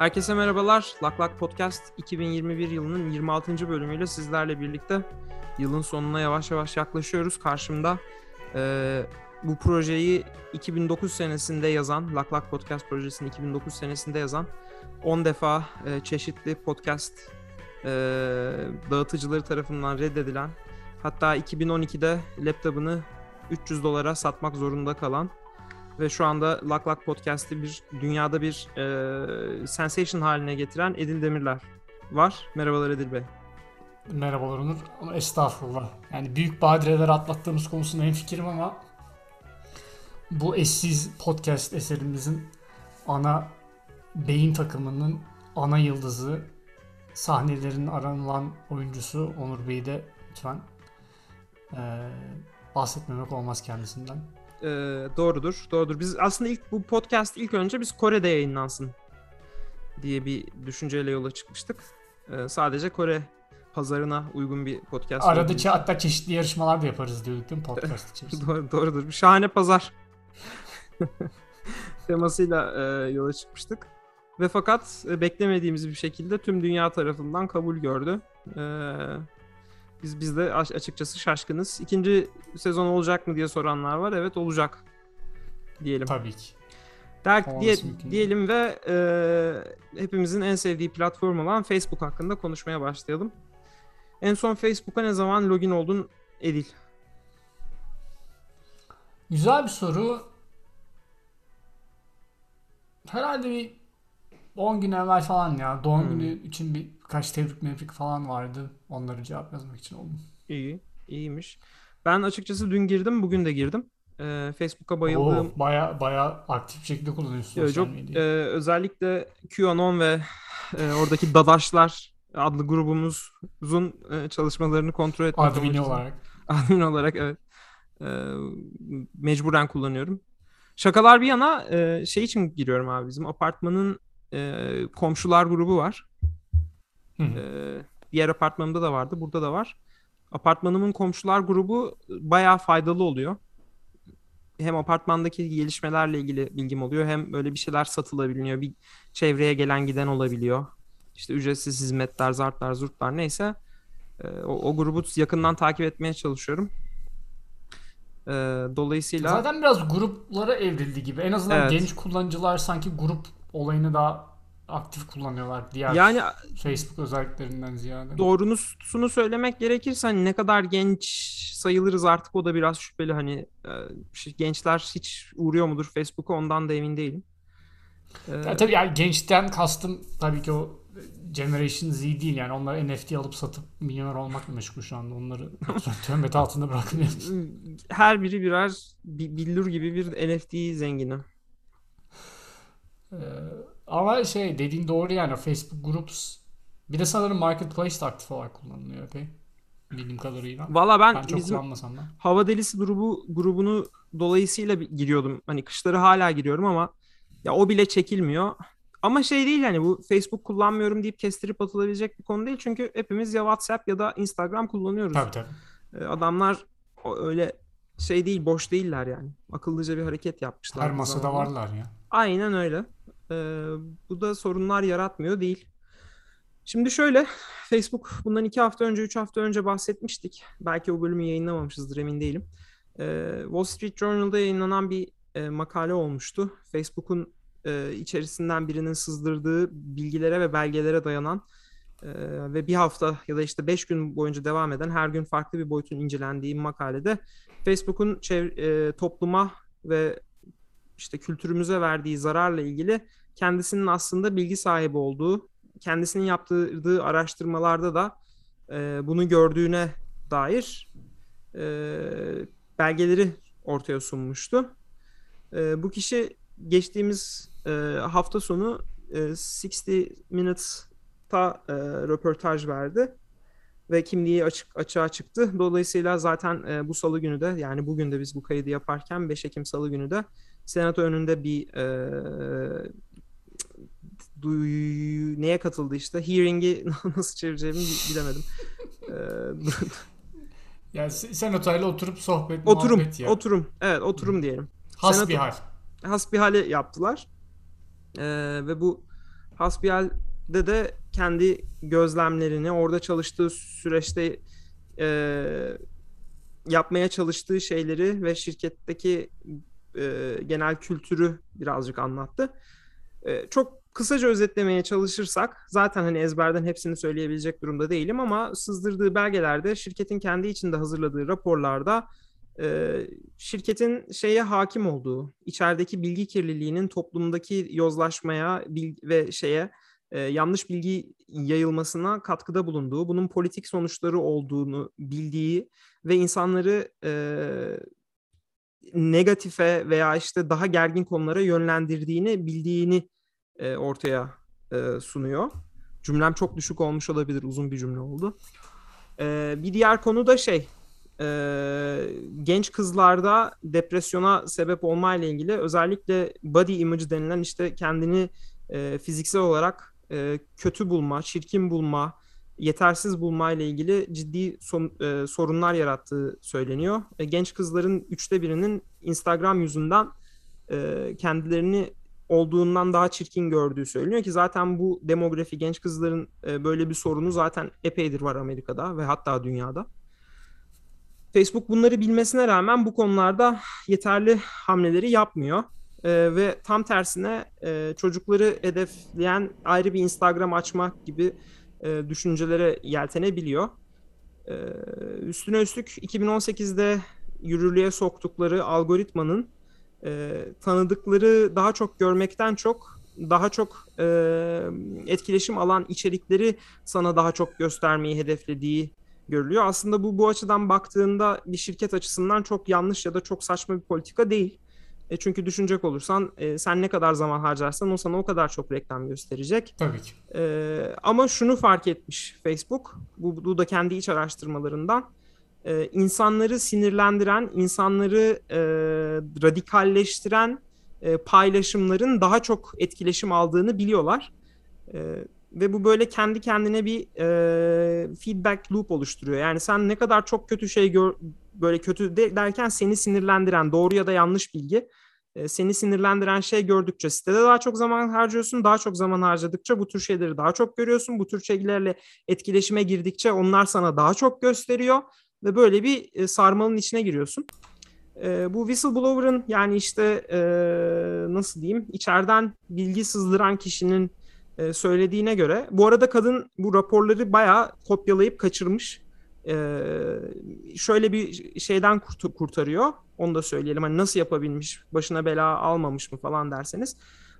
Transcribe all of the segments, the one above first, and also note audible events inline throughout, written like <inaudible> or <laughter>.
Herkese merhabalar. Lak Lak Podcast 2021 yılının 26. bölümüyle sizlerle birlikte yılın sonuna yavaş yavaş yaklaşıyoruz. Karşımda e, bu projeyi 2009 senesinde yazan, Lak Lak Podcast projesini 2009 senesinde yazan 10 defa e, çeşitli podcast e, dağıtıcıları tarafından reddedilen hatta 2012'de laptopunu 300 dolara satmak zorunda kalan ve şu anda Lak Lak Podcast'i bir dünyada bir e, sensation haline getiren Edil Demirler var. Merhabalar Edil Bey. Merhabalar Onur. Estağfurullah. Yani büyük badireler atlattığımız konusunda en fikrim ama bu eşsiz podcast eserimizin ana beyin takımının ana yıldızı sahnelerin aranılan oyuncusu Onur Bey'i de lütfen e, bahsetmemek olmaz kendisinden. E, doğrudur, doğrudur. Biz aslında ilk bu podcast ilk önce biz Kore'de yayınlansın diye bir düşünceyle yola çıkmıştık. E, sadece Kore pazarına uygun bir podcast. Arada çe- hatta çeşitli yarışmalar da yaparız diyorduk değil mi podcast <laughs> içerisinde? Doğru, doğrudur. Bir şahane pazar <laughs> temasıyla e, yola çıkmıştık. Ve fakat e, beklemediğimiz bir şekilde tüm dünya tarafından kabul gördü. E, biz biz de açıkçası şaşkınız. İkinci sezon olacak mı diye soranlar var. Evet olacak diyelim. Tabii ki. Der, diye, diyelim ve e, hepimizin en sevdiği platform olan Facebook hakkında konuşmaya başlayalım. En son Facebook'a ne zaman login oldun Edil? Güzel bir soru. Herhalde bir 10 gün evvel falan ya. Doğum hmm. günü için birkaç tebrik mebrik falan vardı. Onları cevap yazmak için oldum. İyi. iyiymiş. Ben açıkçası dün girdim. Bugün de girdim. Ee, Facebook'a bayıldığım... Oo, baya baya aktif bir şekilde kullanıyorsun evet, çok, e, özellikle QAnon ve e, oradaki Dadaşlar adlı grubumuzun e, çalışmalarını kontrol etmek Admin olarak. <laughs> Admin olarak evet. E, mecburen kullanıyorum. Şakalar bir yana e, şey için giriyorum abi bizim apartmanın e, komşular grubu var. E, diğer apartmanımda da vardı, burada da var. Apartmanımın komşular grubu bayağı faydalı oluyor. Hem apartmandaki gelişmelerle ilgili bilgim oluyor hem böyle bir şeyler satılabiliyor. Bir çevreye gelen giden olabiliyor. İşte ücretsiz hizmetler, zartlar, zurtlar neyse. E, o, o grubu yakından takip etmeye çalışıyorum. E, dolayısıyla... Zaten biraz gruplara evrildi gibi. En azından evet. genç kullanıcılar sanki grup olayını daha aktif kullanıyorlar diğer yani Facebook özelliklerinden ziyade. Doğrusunu söylemek gerekirse hani ne kadar genç sayılırız artık o da biraz şüpheli hani e, gençler hiç uğruyor mudur Facebook'a ondan da emin değilim. Ee, tabii yani gençten kastım tabii ki o Generation Z değil yani onlar NFT alıp satıp milyoner olmakla meşgul şu anda onları <laughs> töhmet altında bırakmıyor. Her biri birer billur gibi bir NFT zengini. Ee, ama şey dediğin doğru yani Facebook Groups bir de sanırım Marketplace aktif olarak kullanılıyor epey. Bildiğim kadarıyla. Valla ben, ben çok bizim da. Hava Delisi grubu grubunu dolayısıyla giriyordum. Hani kışları hala giriyorum ama ya o bile çekilmiyor. Ama şey değil yani bu Facebook kullanmıyorum deyip kestirip atılabilecek bir konu değil. Çünkü hepimiz ya WhatsApp ya da Instagram kullanıyoruz. Tabii tabii. Ee, adamlar öyle şey değil boş değiller yani. Akıllıca bir hareket yapmışlar. Her masada zamanla. varlar ya. Aynen öyle. Ee, bu da sorunlar yaratmıyor değil. Şimdi şöyle Facebook bundan iki hafta önce, üç hafta önce bahsetmiştik. Belki o bölümü yayınlamamışızdır emin değilim. Ee, Wall Street Journal'da yayınlanan bir e, makale olmuştu. Facebook'un e, içerisinden birinin sızdırdığı bilgilere ve belgelere dayanan e, ve bir hafta ya da işte beş gün boyunca devam eden her gün farklı bir boyutun incelendiği makalede Facebook'un çev- topluma ve işte kültürümüze verdiği zararla ilgili kendisinin aslında bilgi sahibi olduğu, kendisinin yaptırdığı araştırmalarda da e, bunu gördüğüne dair e, belgeleri ortaya sunmuştu. E, bu kişi geçtiğimiz e, hafta sonu e, 60 Minutes'ta e, röportaj verdi ve kimliği açık açığa çıktı. Dolayısıyla zaten e, bu salı günü de yani bugün de biz bu kaydı yaparken 5 Ekim salı günü de senato önünde bir e, duy, neye katıldı işte hearing'i <laughs> nasıl çevireceğimi bilemedim. <laughs> Yani senatoyla oturup sohbet oturum, muhabbet ya. Oturum. Evet oturum diyelim. Hasbihal. Hasbihali yaptılar. Ee, ve bu Hasbiyel'de de kendi gözlemlerini orada çalıştığı süreçte e, yapmaya çalıştığı şeyleri ve şirketteki e, genel kültürü birazcık anlattı. E, çok kısaca özetlemeye çalışırsak zaten hani ezberden hepsini söyleyebilecek durumda değilim ama sızdırdığı belgelerde şirketin kendi içinde hazırladığı raporlarda e, şirketin şeye hakim olduğu, içerideki bilgi kirliliğinin toplumdaki yozlaşmaya ve şeye e, yanlış bilgi yayılmasına katkıda bulunduğu, bunun politik sonuçları olduğunu bildiği ve insanları e, negatife veya işte daha gergin konulara yönlendirdiğini bildiğini e, ortaya e, sunuyor. Cümlem çok düşük olmuş olabilir, uzun bir cümle oldu. E, bir diğer konu da şey, e, genç kızlarda depresyona sebep olma ile ilgili özellikle body image denilen işte kendini e, fiziksel olarak e, kötü bulma, çirkin bulma, yetersiz bulma ile ilgili ciddi son, e, sorunlar yarattığı söyleniyor. E, genç kızların üçte birinin Instagram yüzünden e, kendilerini olduğundan daha çirkin gördüğü söyleniyor ki zaten bu demografi genç kızların e, böyle bir sorunu zaten epeydir var Amerika'da ve hatta dünyada. Facebook bunları bilmesine rağmen bu konularda yeterli hamleleri yapmıyor. E, ve tam tersine e, çocukları hedefleyen ayrı bir Instagram açmak gibi e, düşüncelere yeltenebiliyor. E, üstüne üstlük 2018'de yürürlüğe soktukları algoritmanın e, tanıdıkları daha çok görmekten çok daha çok e, etkileşim alan içerikleri sana daha çok göstermeyi hedeflediği görülüyor. Aslında bu bu açıdan baktığında bir şirket açısından çok yanlış ya da çok saçma bir politika değil. E çünkü düşünecek olursan e, sen ne kadar zaman harcarsan o sana o kadar çok reklam gösterecek. Tabii ki. E, ama şunu fark etmiş Facebook, bu, bu da kendi iç araştırmalarından. E, insanları sinirlendiren, insanları e, radikalleştiren e, paylaşımların daha çok etkileşim aldığını biliyorlar. E, ve bu böyle kendi kendine bir e, feedback loop oluşturuyor. Yani sen ne kadar çok kötü şey gör, böyle kötü de, derken seni sinirlendiren doğru ya da yanlış bilgi seni sinirlendiren şey gördükçe sitede daha çok zaman harcıyorsun. Daha çok zaman harcadıkça bu tür şeyleri daha çok görüyorsun. Bu tür şeylerle etkileşime girdikçe onlar sana daha çok gösteriyor ve böyle bir e, sarmalın içine giriyorsun. E, bu whistleblower'ın yani işte e, nasıl diyeyim içeriden bilgi sızdıran kişinin e, söylediğine göre bu arada kadın bu raporları bayağı kopyalayıp kaçırmış. E, şöyle bir şeyden kurt- kurtarıyor. Onu da söyleyelim. Hani nasıl yapabilmiş, başına bela almamış mı falan derseniz.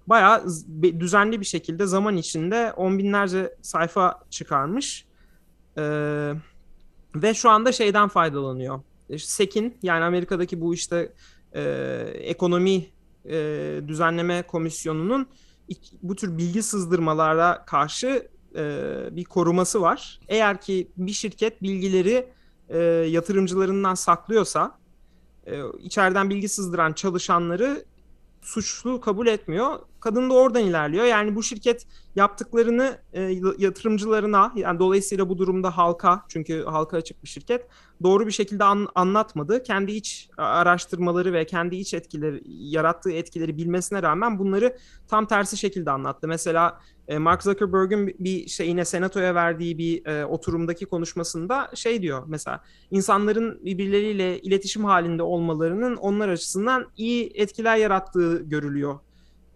Bayağı düzenli bir şekilde zaman içinde on binlerce sayfa çıkarmış. E, ve şu anda şeyden faydalanıyor. SEC'in yani Amerika'daki bu işte e, ekonomi e, düzenleme komisyonunun bu tür bilgi sızdırmalara karşı e, bir koruması var. Eğer ki bir şirket bilgileri e, yatırımcılarından saklıyorsa e, içeriden bilgi sızdıran çalışanları suçlu kabul etmiyor. Kadın da oradan ilerliyor. Yani bu şirket yaptıklarını e, yatırımcılarına yani dolayısıyla bu durumda halka çünkü halka açık bir şirket doğru bir şekilde an, anlatmadı. Kendi iç araştırmaları ve kendi iç etkileri yarattığı etkileri bilmesine rağmen bunları tam tersi şekilde anlattı. Mesela e, Mark Zuckerberg'ün bir şeyine senatoya verdiği bir e, oturumdaki konuşmasında şey diyor mesela insanların birbirleriyle iletişim halinde olmalarının onlar açısından iyi etkiler yarattığı görülüyor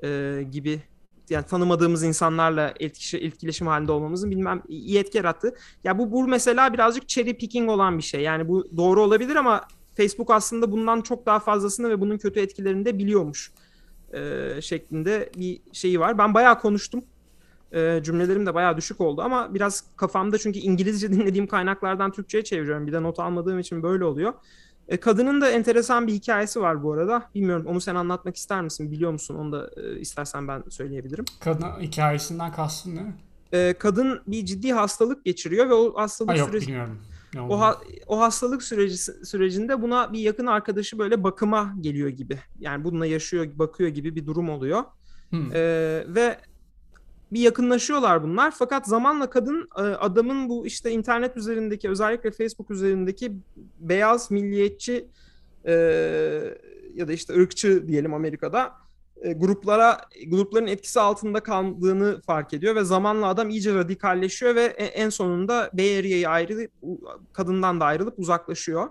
e, gibi yani tanımadığımız insanlarla etkileşim halinde olmamızın bilmem iyi etki yarattı. Ya bu bu mesela birazcık cherry picking olan bir şey. Yani bu doğru olabilir ama Facebook aslında bundan çok daha fazlasını ve bunun kötü etkilerini de biliyormuş e, şeklinde bir şeyi var. Ben bayağı konuştum. E, cümlelerim de bayağı düşük oldu ama biraz kafamda çünkü İngilizce <laughs> dinlediğim kaynaklardan Türkçe'ye çeviriyorum. Bir de not almadığım için böyle oluyor. E, kadının da enteresan bir hikayesi var bu arada. Bilmiyorum onu sen anlatmak ister misin? Biliyor musun? Onu da e, istersen ben söyleyebilirim. Kadın hikayesinden kastın ne? E, kadın bir ciddi hastalık geçiriyor ve o hastalık ha, yok, süreci... bilmiyorum. o, ha, o hastalık süreci sürecinde buna bir yakın arkadaşı böyle bakıma geliyor gibi. Yani bununla yaşıyor, bakıyor gibi bir durum oluyor. Hmm. E, ve bir yakınlaşıyorlar bunlar. Fakat zamanla kadın e, adamın bu işte internet üzerindeki özellikle Facebook üzerindeki beyaz milliyetçi e, ya da işte ırkçı diyelim Amerika'da e, gruplara grupların etkisi altında kaldığını fark ediyor ve zamanla adam iyice radikalleşiyor ve en sonunda Bay Area'yı ayrılıp kadından da ayrılıp uzaklaşıyor.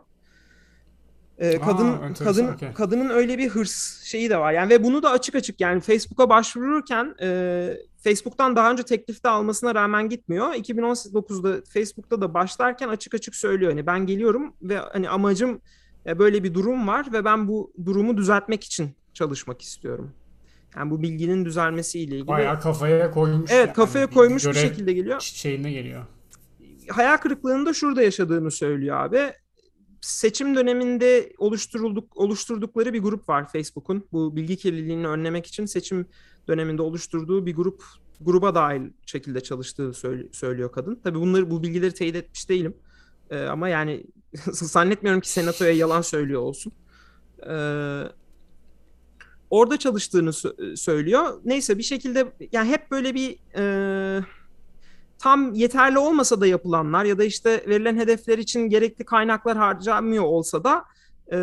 Ee, kadın Aa, kadın okay. kadının öyle bir hırs şeyi de var. Yani ve bunu da açık açık yani Facebook'a başvururken e, Facebook'tan daha önce teklifte almasına rağmen gitmiyor. 2019'da Facebook'ta da başlarken açık açık söylüyor. Hani ben geliyorum ve hani amacım e, böyle bir durum var ve ben bu durumu düzeltmek için çalışmak istiyorum. Yani bu bilginin düzelmesiyle ilgili. Bayağı kafaya koymuş. Evet yani kafaya koymuş bir şekilde geliyor. Şeyine geliyor. Hayal kırıklığını da şurada yaşadığını söylüyor abi seçim döneminde oluşturulduk oluşturdukları bir grup var Facebook'un. Bu bilgi kirliliğini önlemek için seçim döneminde oluşturduğu bir grup gruba dahil şekilde çalıştığı söylüyor kadın. Tabii bunları bu bilgileri teyit etmiş değilim. Ee, ama yani <laughs> zannetmiyorum ki senatoya yalan söylüyor olsun. Ee, orada çalıştığını söylüyor. Neyse bir şekilde yani hep böyle bir e, tam yeterli olmasa da yapılanlar ya da işte verilen hedefler için gerekli kaynaklar harcanmıyor olsa da e,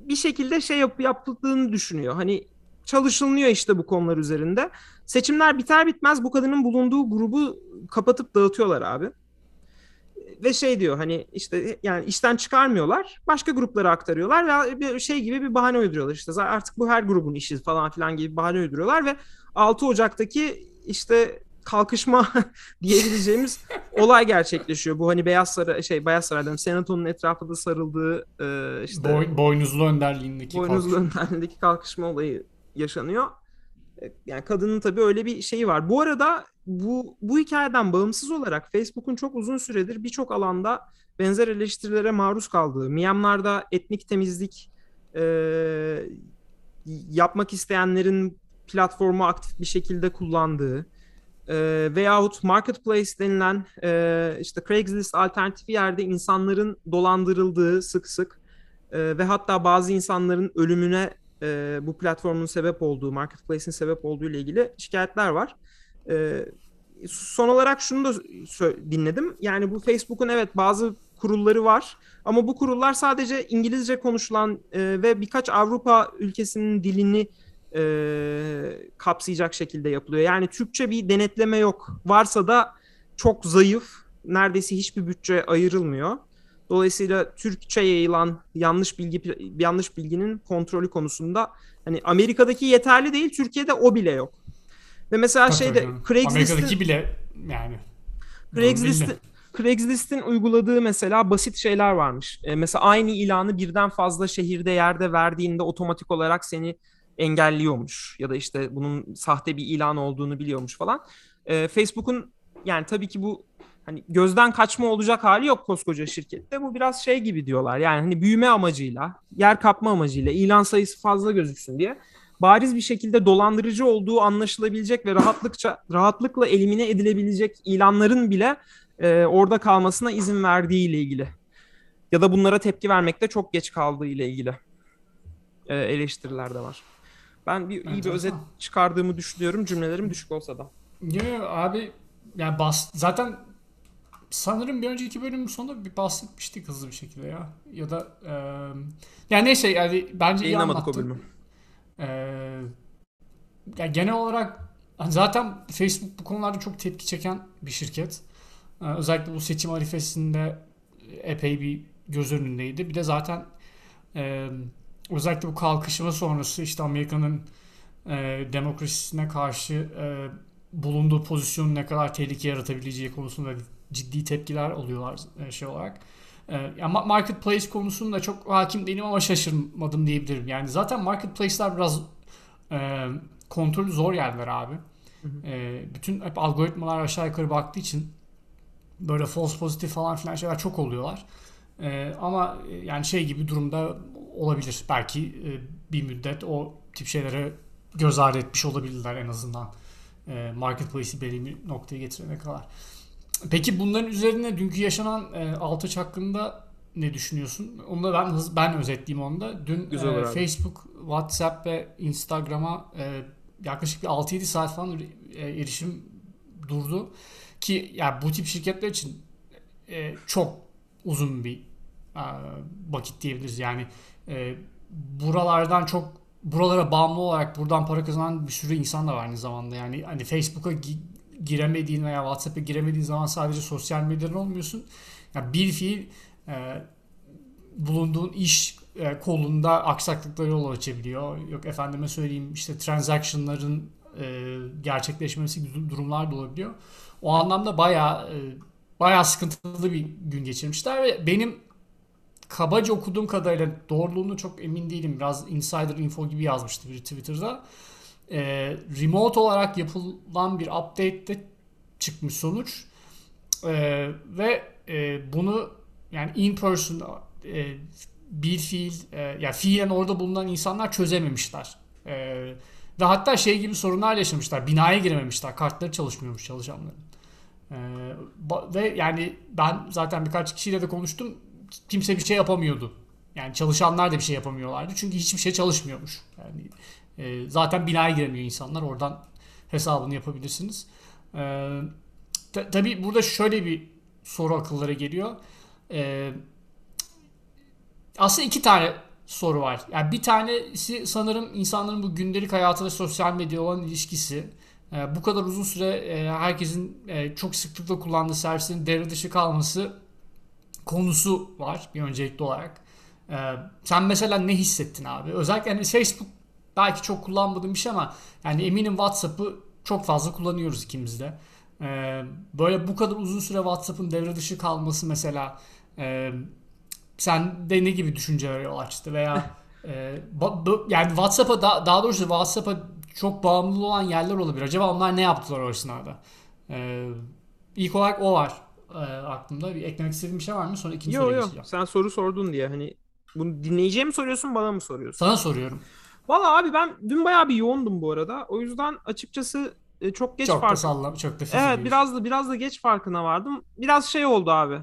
bir şekilde şey yap, yapıldığını düşünüyor. Hani çalışılıyor işte bu konular üzerinde. Seçimler biter bitmez bu kadının bulunduğu grubu kapatıp dağıtıyorlar abi. Ve şey diyor hani işte yani işten çıkarmıyorlar. Başka gruplara aktarıyorlar ve bir şey gibi bir bahane uyduruyorlar. işte artık bu her grubun işi falan filan gibi bahane uyduruyorlar ve 6 Ocak'taki işte kalkışma <laughs> diyebileceğimiz olay gerçekleşiyor. Bu hani Beyaz Saray şey Beyaz Saray'dan Senato'nun etrafında sarıldığı e, işte Boy, boynuzlu önderliğindeki boynuzlu kalkışma. önderliğindeki kalkışma olayı yaşanıyor. E, yani kadının tabii öyle bir şeyi var. Bu arada bu bu hikayeden bağımsız olarak Facebook'un çok uzun süredir birçok alanda benzer eleştirilere maruz kaldığı, Myanmar'da etnik temizlik e, yapmak isteyenlerin platformu aktif bir şekilde kullandığı, e, veyahut marketplace denilen e, işte Craigslist alternatifi yerde insanların dolandırıldığı sık sık e, ve hatta bazı insanların ölümüne e, bu platformun sebep olduğu, marketplace'in sebep olduğu ile ilgili şikayetler var. E, son olarak şunu da dinledim. Yani bu Facebook'un evet bazı kurulları var ama bu kurullar sadece İngilizce konuşulan e, ve birkaç Avrupa ülkesinin dilini e, kapsayacak şekilde yapılıyor. Yani Türkçe bir denetleme yok. Varsa da çok zayıf, neredeyse hiçbir bütçe ayrılmıyor. Dolayısıyla Türkçe yayılan yanlış bilgi yanlış bilginin kontrolü konusunda hani Amerika'daki yeterli değil, Türkiye'de o bile yok. Ve mesela Tabii şeyde Craigslist'in Amerika'daki bile yani Craigslist'in Craigslist'in uyguladığı mesela basit şeyler varmış. E, mesela aynı ilanı birden fazla şehirde yerde verdiğinde otomatik olarak seni engelliyormuş ya da işte bunun sahte bir ilan olduğunu biliyormuş falan. E, Facebook'un yani tabii ki bu hani gözden kaçma olacak hali yok koskoca şirkette. Bu biraz şey gibi diyorlar. Yani hani büyüme amacıyla, yer kapma amacıyla, ilan sayısı fazla gözüksün diye bariz bir şekilde dolandırıcı olduğu anlaşılabilecek ve rahatlıkça rahatlıkla elimine edilebilecek ilanların bile e, orada kalmasına izin verdiği ile ilgili. Ya da bunlara tepki vermekte çok geç kaldığı ile ilgili e, eleştiriler de var. Ben bir iyi bir özet çıkardığımı düşünüyorum cümlelerim düşük olsa da. Yo, abi yani bas zaten sanırım bir önceki bölümün sonunda bir bahsetmiştik hızlı bir şekilde ya. Ya da e, yani neyse yani bence iyi anlattım. o bölümü. E, yani genel olarak zaten Facebook bu konularda çok tepki çeken bir şirket. E, özellikle bu seçim arifesinde epey bir göz önündeydi. Bir de zaten e, özellikle bu kalkışma sonrası işte Amerika'nın e, demokrasisine karşı e, bulunduğu pozisyonun ne kadar tehlike yaratabileceği konusunda ciddi tepkiler oluyorlar e, şey olarak. E, yani marketplace konusunda çok hakim değilim ama şaşırmadım diyebilirim. Yani zaten marketplace'ler biraz e, kontrolü zor yerler abi. Hı hı. E, bütün hep algoritmalar aşağı yukarı baktığı için böyle false pozitif falan filan şeyler çok oluyorlar. E, ama e, yani şey gibi durumda olabilir. Belki e, bir müddet o tip şeylere göz ardı etmiş olabilirler en azından. E, marketplace'i belli bir noktaya getirene kadar. Peki bunların üzerine dünkü yaşanan e, Altıç hakkında ne düşünüyorsun? Onu da ben hız ben özetleyeyim onu da. Dün e, Facebook, WhatsApp ve Instagram'a e, yaklaşık bir 6-7 saat falan e, erişim durdu. Ki yani bu tip şirketler için e, çok uzun bir e, vakit diyebiliriz. Yani e, buralardan çok buralara bağımlı olarak buradan para kazanan bir sürü insan da var aynı zamanda. Yani hani Facebook'a gi- giremediğin veya WhatsApp'a giremediğin zaman sadece sosyal medyadan olmuyorsun. Yani bir fiil e, bulunduğun iş e, kolunda aksaklıklara yol açabiliyor. Yok efendime söyleyeyim işte transaction'ların e, gerçekleşmesi gibi durumlar da olabiliyor. O anlamda bayağı e, bayağı sıkıntılı bir gün geçirmişler ve benim kabaca okuduğum kadarıyla doğruluğunu çok emin değilim. Biraz insider info gibi yazmıştı biri Twitter'da. E, remote olarak yapılan bir update'te çıkmış sonuç. E, ve e, bunu yani in person e, bir fiil e, ya yani fiilen orada bulunan insanlar çözememişler. E, ve hatta şey gibi sorunlar yaşamışlar. Binaya girememişler. Kartları çalışmıyormuş çalışanların. E, ve yani ben zaten birkaç kişiyle de konuştum. Kimse bir şey yapamıyordu. Yani çalışanlar da bir şey yapamıyorlardı. Çünkü hiçbir şey çalışmıyormuş. Yani e, zaten binaya giremiyor insanlar. Oradan hesabını yapabilirsiniz. E, tabii burada şöyle bir soru akıllara geliyor. E, aslında iki tane soru var. Yani bir tanesi sanırım insanların bu gündelik hayatı sosyal medya olan ilişkisi. E, bu kadar uzun süre e, herkesin e, çok sıklıkla kullandığı servislerin devre dışı kalması konusu var bir öncelikli olarak. E, sen mesela ne hissettin abi? Özellikle hani Facebook belki çok kullanmadığım bir şey ama yani eminim WhatsApp'ı çok fazla kullanıyoruz ikimiz de. E, böyle bu kadar uzun süre WhatsApp'ın devre dışı kalması mesela e, sen de ne gibi düşünceler yol açtı veya <laughs> e, yani WhatsApp'a da, daha doğrusu WhatsApp'a çok bağımlı olan yerler olabilir. Acaba onlar ne yaptılar o esnada? E, ilk olarak o var e, aklımda. Bir eklemek istediğim bir şey var mı? Sonra ikinci yo, soruya yo. geçeceğim. Sen soru sordun diye hani bunu dinleyiciye mi soruyorsun bana mı soruyorsun? Sana soruyorum. Valla abi ben dün bayağı bir yoğundum bu arada. O yüzden açıkçası e, çok geç çok fark... da sallam, çok da Evet biraz da biraz da geç farkına vardım. Biraz şey oldu abi.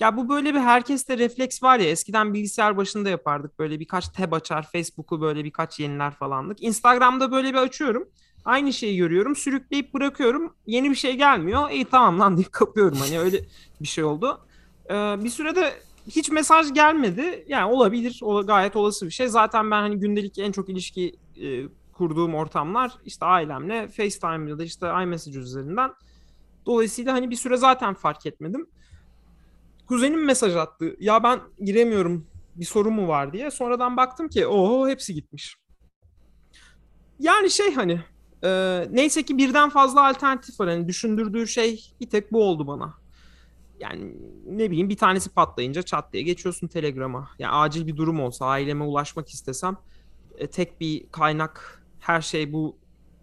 Ya bu böyle bir herkeste refleks var ya eskiden bilgisayar başında yapardık böyle birkaç tab açar Facebook'u böyle birkaç yeniler falanlık. Instagram'da böyle bir açıyorum. Aynı şeyi görüyorum sürükleyip bırakıyorum yeni bir şey gelmiyor. İyi tamam lan <laughs> deyip kapıyorum hani öyle bir şey oldu. Ee, bir sürede hiç mesaj gelmedi. Yani olabilir o gayet olası bir şey. Zaten ben hani gündelik en çok ilişki e, kurduğum ortamlar işte ailemle FaceTime ya da işte iMessage üzerinden. Dolayısıyla hani bir süre zaten fark etmedim kuzenim mesaj attı. Ya ben giremiyorum bir sorun mu var diye. Sonradan baktım ki oho hepsi gitmiş. Yani şey hani e, neyse ki birden fazla alternatif var. Hani düşündürdüğü şey bir tek bu oldu bana. Yani ne bileyim bir tanesi patlayınca çat diye geçiyorsun Telegram'a. Yani acil bir durum olsa aileme ulaşmak istesem e, tek bir kaynak her şey bu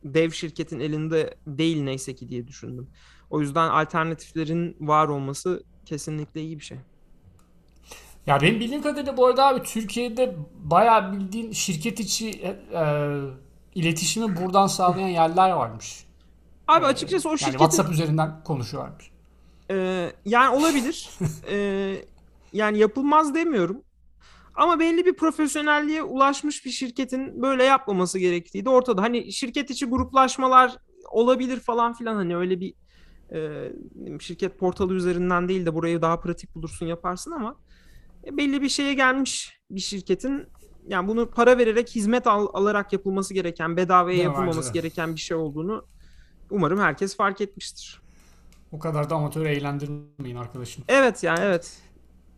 dev şirketin elinde değil neyse ki diye düşündüm. O yüzden alternatiflerin var olması kesinlikle iyi bir şey. Ya benim bildiğim kadarıyla bu arada abi Türkiye'de bayağı bildiğin şirket içi e, e, iletişimi buradan sağlayan yerler varmış. Abi açıkçası o şirketin... Yani WhatsApp üzerinden konuşuyorlarmış. E, yani olabilir. <laughs> e, yani yapılmaz demiyorum. Ama belli bir profesyonelliğe ulaşmış bir şirketin böyle yapmaması gerektiği de ortada. Hani şirket içi gruplaşmalar olabilir falan filan hani öyle bir e, şirket portalı üzerinden değil de burayı daha pratik bulursun yaparsın ama e, belli bir şeye gelmiş bir şirketin yani bunu para vererek hizmet al, alarak yapılması gereken bedavaya Değil yapılmaması gereken bir şey olduğunu umarım herkes fark etmiştir. O kadar da amatör eğlendirmeyin arkadaşım. Evet yani evet.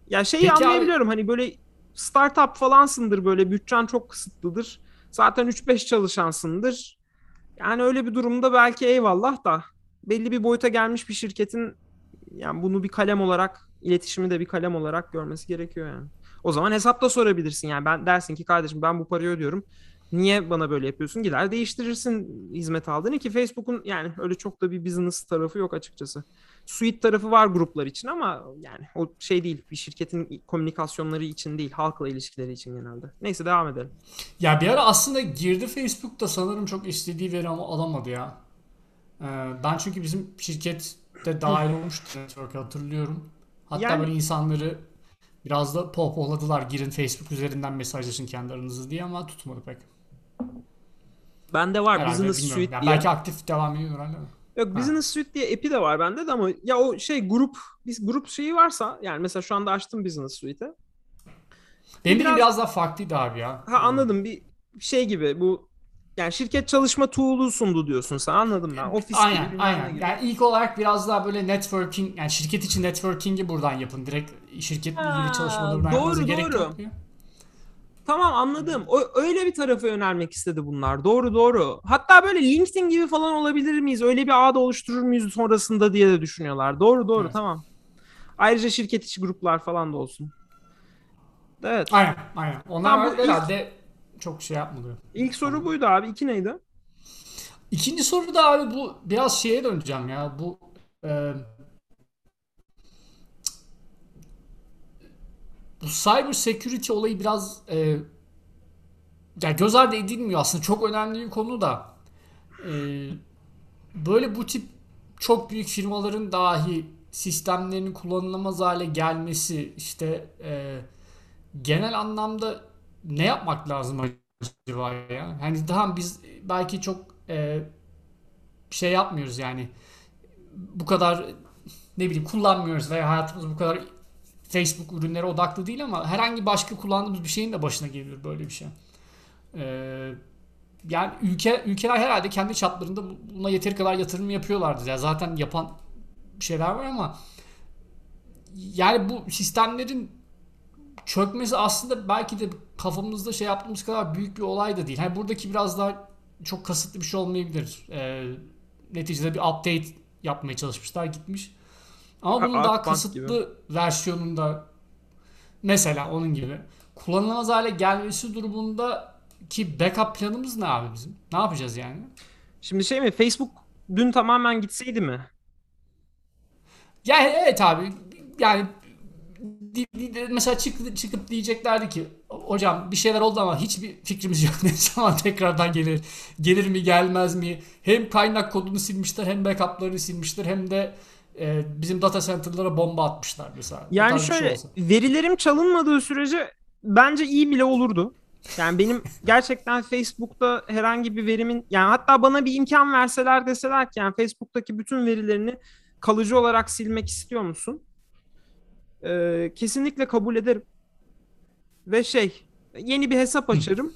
Ya şeyi Peki anlayabiliyorum abi... hani böyle startup falansındır böyle bütçen çok kısıtlıdır. Zaten 3-5 çalışansındır. Yani öyle bir durumda belki eyvallah da belli bir boyuta gelmiş bir şirketin yani bunu bir kalem olarak iletişimi de bir kalem olarak görmesi gerekiyor yani. O zaman hesapta sorabilirsin yani ben dersin ki kardeşim ben bu parayı ödüyorum. Niye bana böyle yapıyorsun? Gider değiştirirsin hizmet aldığını ki Facebook'un yani öyle çok da bir business tarafı yok açıkçası. Suite tarafı var gruplar için ama yani o şey değil bir şirketin komünikasyonları için değil halkla ilişkileri için genelde. Neyse devam edelim. Ya bir ara aslında girdi Facebook'ta sanırım çok istediği veri ama alamadı ya. Ee, ben çünkü bizim şirkette dahil olmuştu network hatırlıyorum. Hatta yani... böyle insanları biraz da pohpohladılar girin Facebook üzerinden mesajlaşın kendi aranızda diye ama tutmadı pek. Bende var herhalde, Business bilmiyorum. Suite yani diye. Belki aktif devam ediyor herhalde. Yok ha. Business Suite diye app'i de var bende de ama ya o şey grup biz grup şeyi varsa yani mesela şu anda açtım Business Suite'i. Benim biraz, biraz daha farklıydı abi ya. Ha anladım. Bir şey gibi bu yani şirket çalışma tool'u sundu diyorsun sen anladım ben. Ofis Aynen, gibi aynen. gibi. Yani ilk olarak biraz daha böyle networking, yani şirket içi networking'i buradan yapın. Direkt şirketle Ha, ilgili çalışmaları doğru, yapmanıza gerek doğru. yok. Tamam anladım. O, öyle bir tarafa yönelmek istedi bunlar. Doğru doğru. Hatta böyle LinkedIn gibi falan olabilir miyiz? Öyle bir ağda oluşturur muyuz sonrasında diye de düşünüyorlar. Doğru doğru Evet. tamam. Ayrıca şirket içi gruplar falan da olsun. Evet. Aynen, aynen. Onlar Tamam, bu ilk- herhalde çok şey yapmadı. İlk soru buydu abi. İki neydi? İkinci soru da abi bu biraz şeye döneceğim ya. Bu e, bu cyber security olayı biraz e, ya göz ardı edilmiyor aslında. Çok önemli bir konu da. E, böyle bu tip çok büyük firmaların dahi sistemlerinin kullanılamaz hale gelmesi işte e, genel anlamda ne yapmak lazım acaba ya? Hani tamam biz belki çok e, şey yapmıyoruz yani bu kadar ne bileyim kullanmıyoruz veya hayatımız bu kadar Facebook ürünlere odaklı değil ama herhangi başka kullandığımız bir şeyin de başına geliyor böyle bir şey. Ee, yani ülke ülkeler herhalde kendi çaplarında buna yeteri kadar yatırım yapıyorlardır. Ya zaten yapan şeyler var ama yani bu sistemlerin çökmesi aslında belki de kafamızda şey yaptığımız kadar büyük bir olay da değil. Hani buradaki biraz daha çok kasıtlı bir şey olmayabilir. Ee, neticede bir update yapmaya çalışmışlar gitmiş. Ama bunun daha Akbank kasıtlı versiyonunda mesela onun gibi kullanılamaz hale gelmesi durumunda ki backup planımız ne abi bizim? Ne yapacağız yani? Şimdi şey mi? Facebook dün tamamen gitseydi mi? Ya evet abi yani mesela çık, çıkıp diyeceklerdi ki hocam bir şeyler oldu ama hiçbir fikrimiz yok <laughs> ne zaman tekrardan gelir gelir mi gelmez mi hem kaynak kodunu silmişler hem backup'larını silmişler hem de e, bizim data center'lara bomba atmışlar mesela. Yani şey şöyle olsa. verilerim çalınmadığı sürece bence iyi bile olurdu. Yani benim <laughs> gerçekten Facebook'ta herhangi bir verimin yani hatta bana bir imkan verseler deseler ki yani Facebook'taki bütün verilerini kalıcı olarak silmek istiyor musun? Ee, kesinlikle kabul ederim. Ve şey yeni bir hesap <laughs> açarım.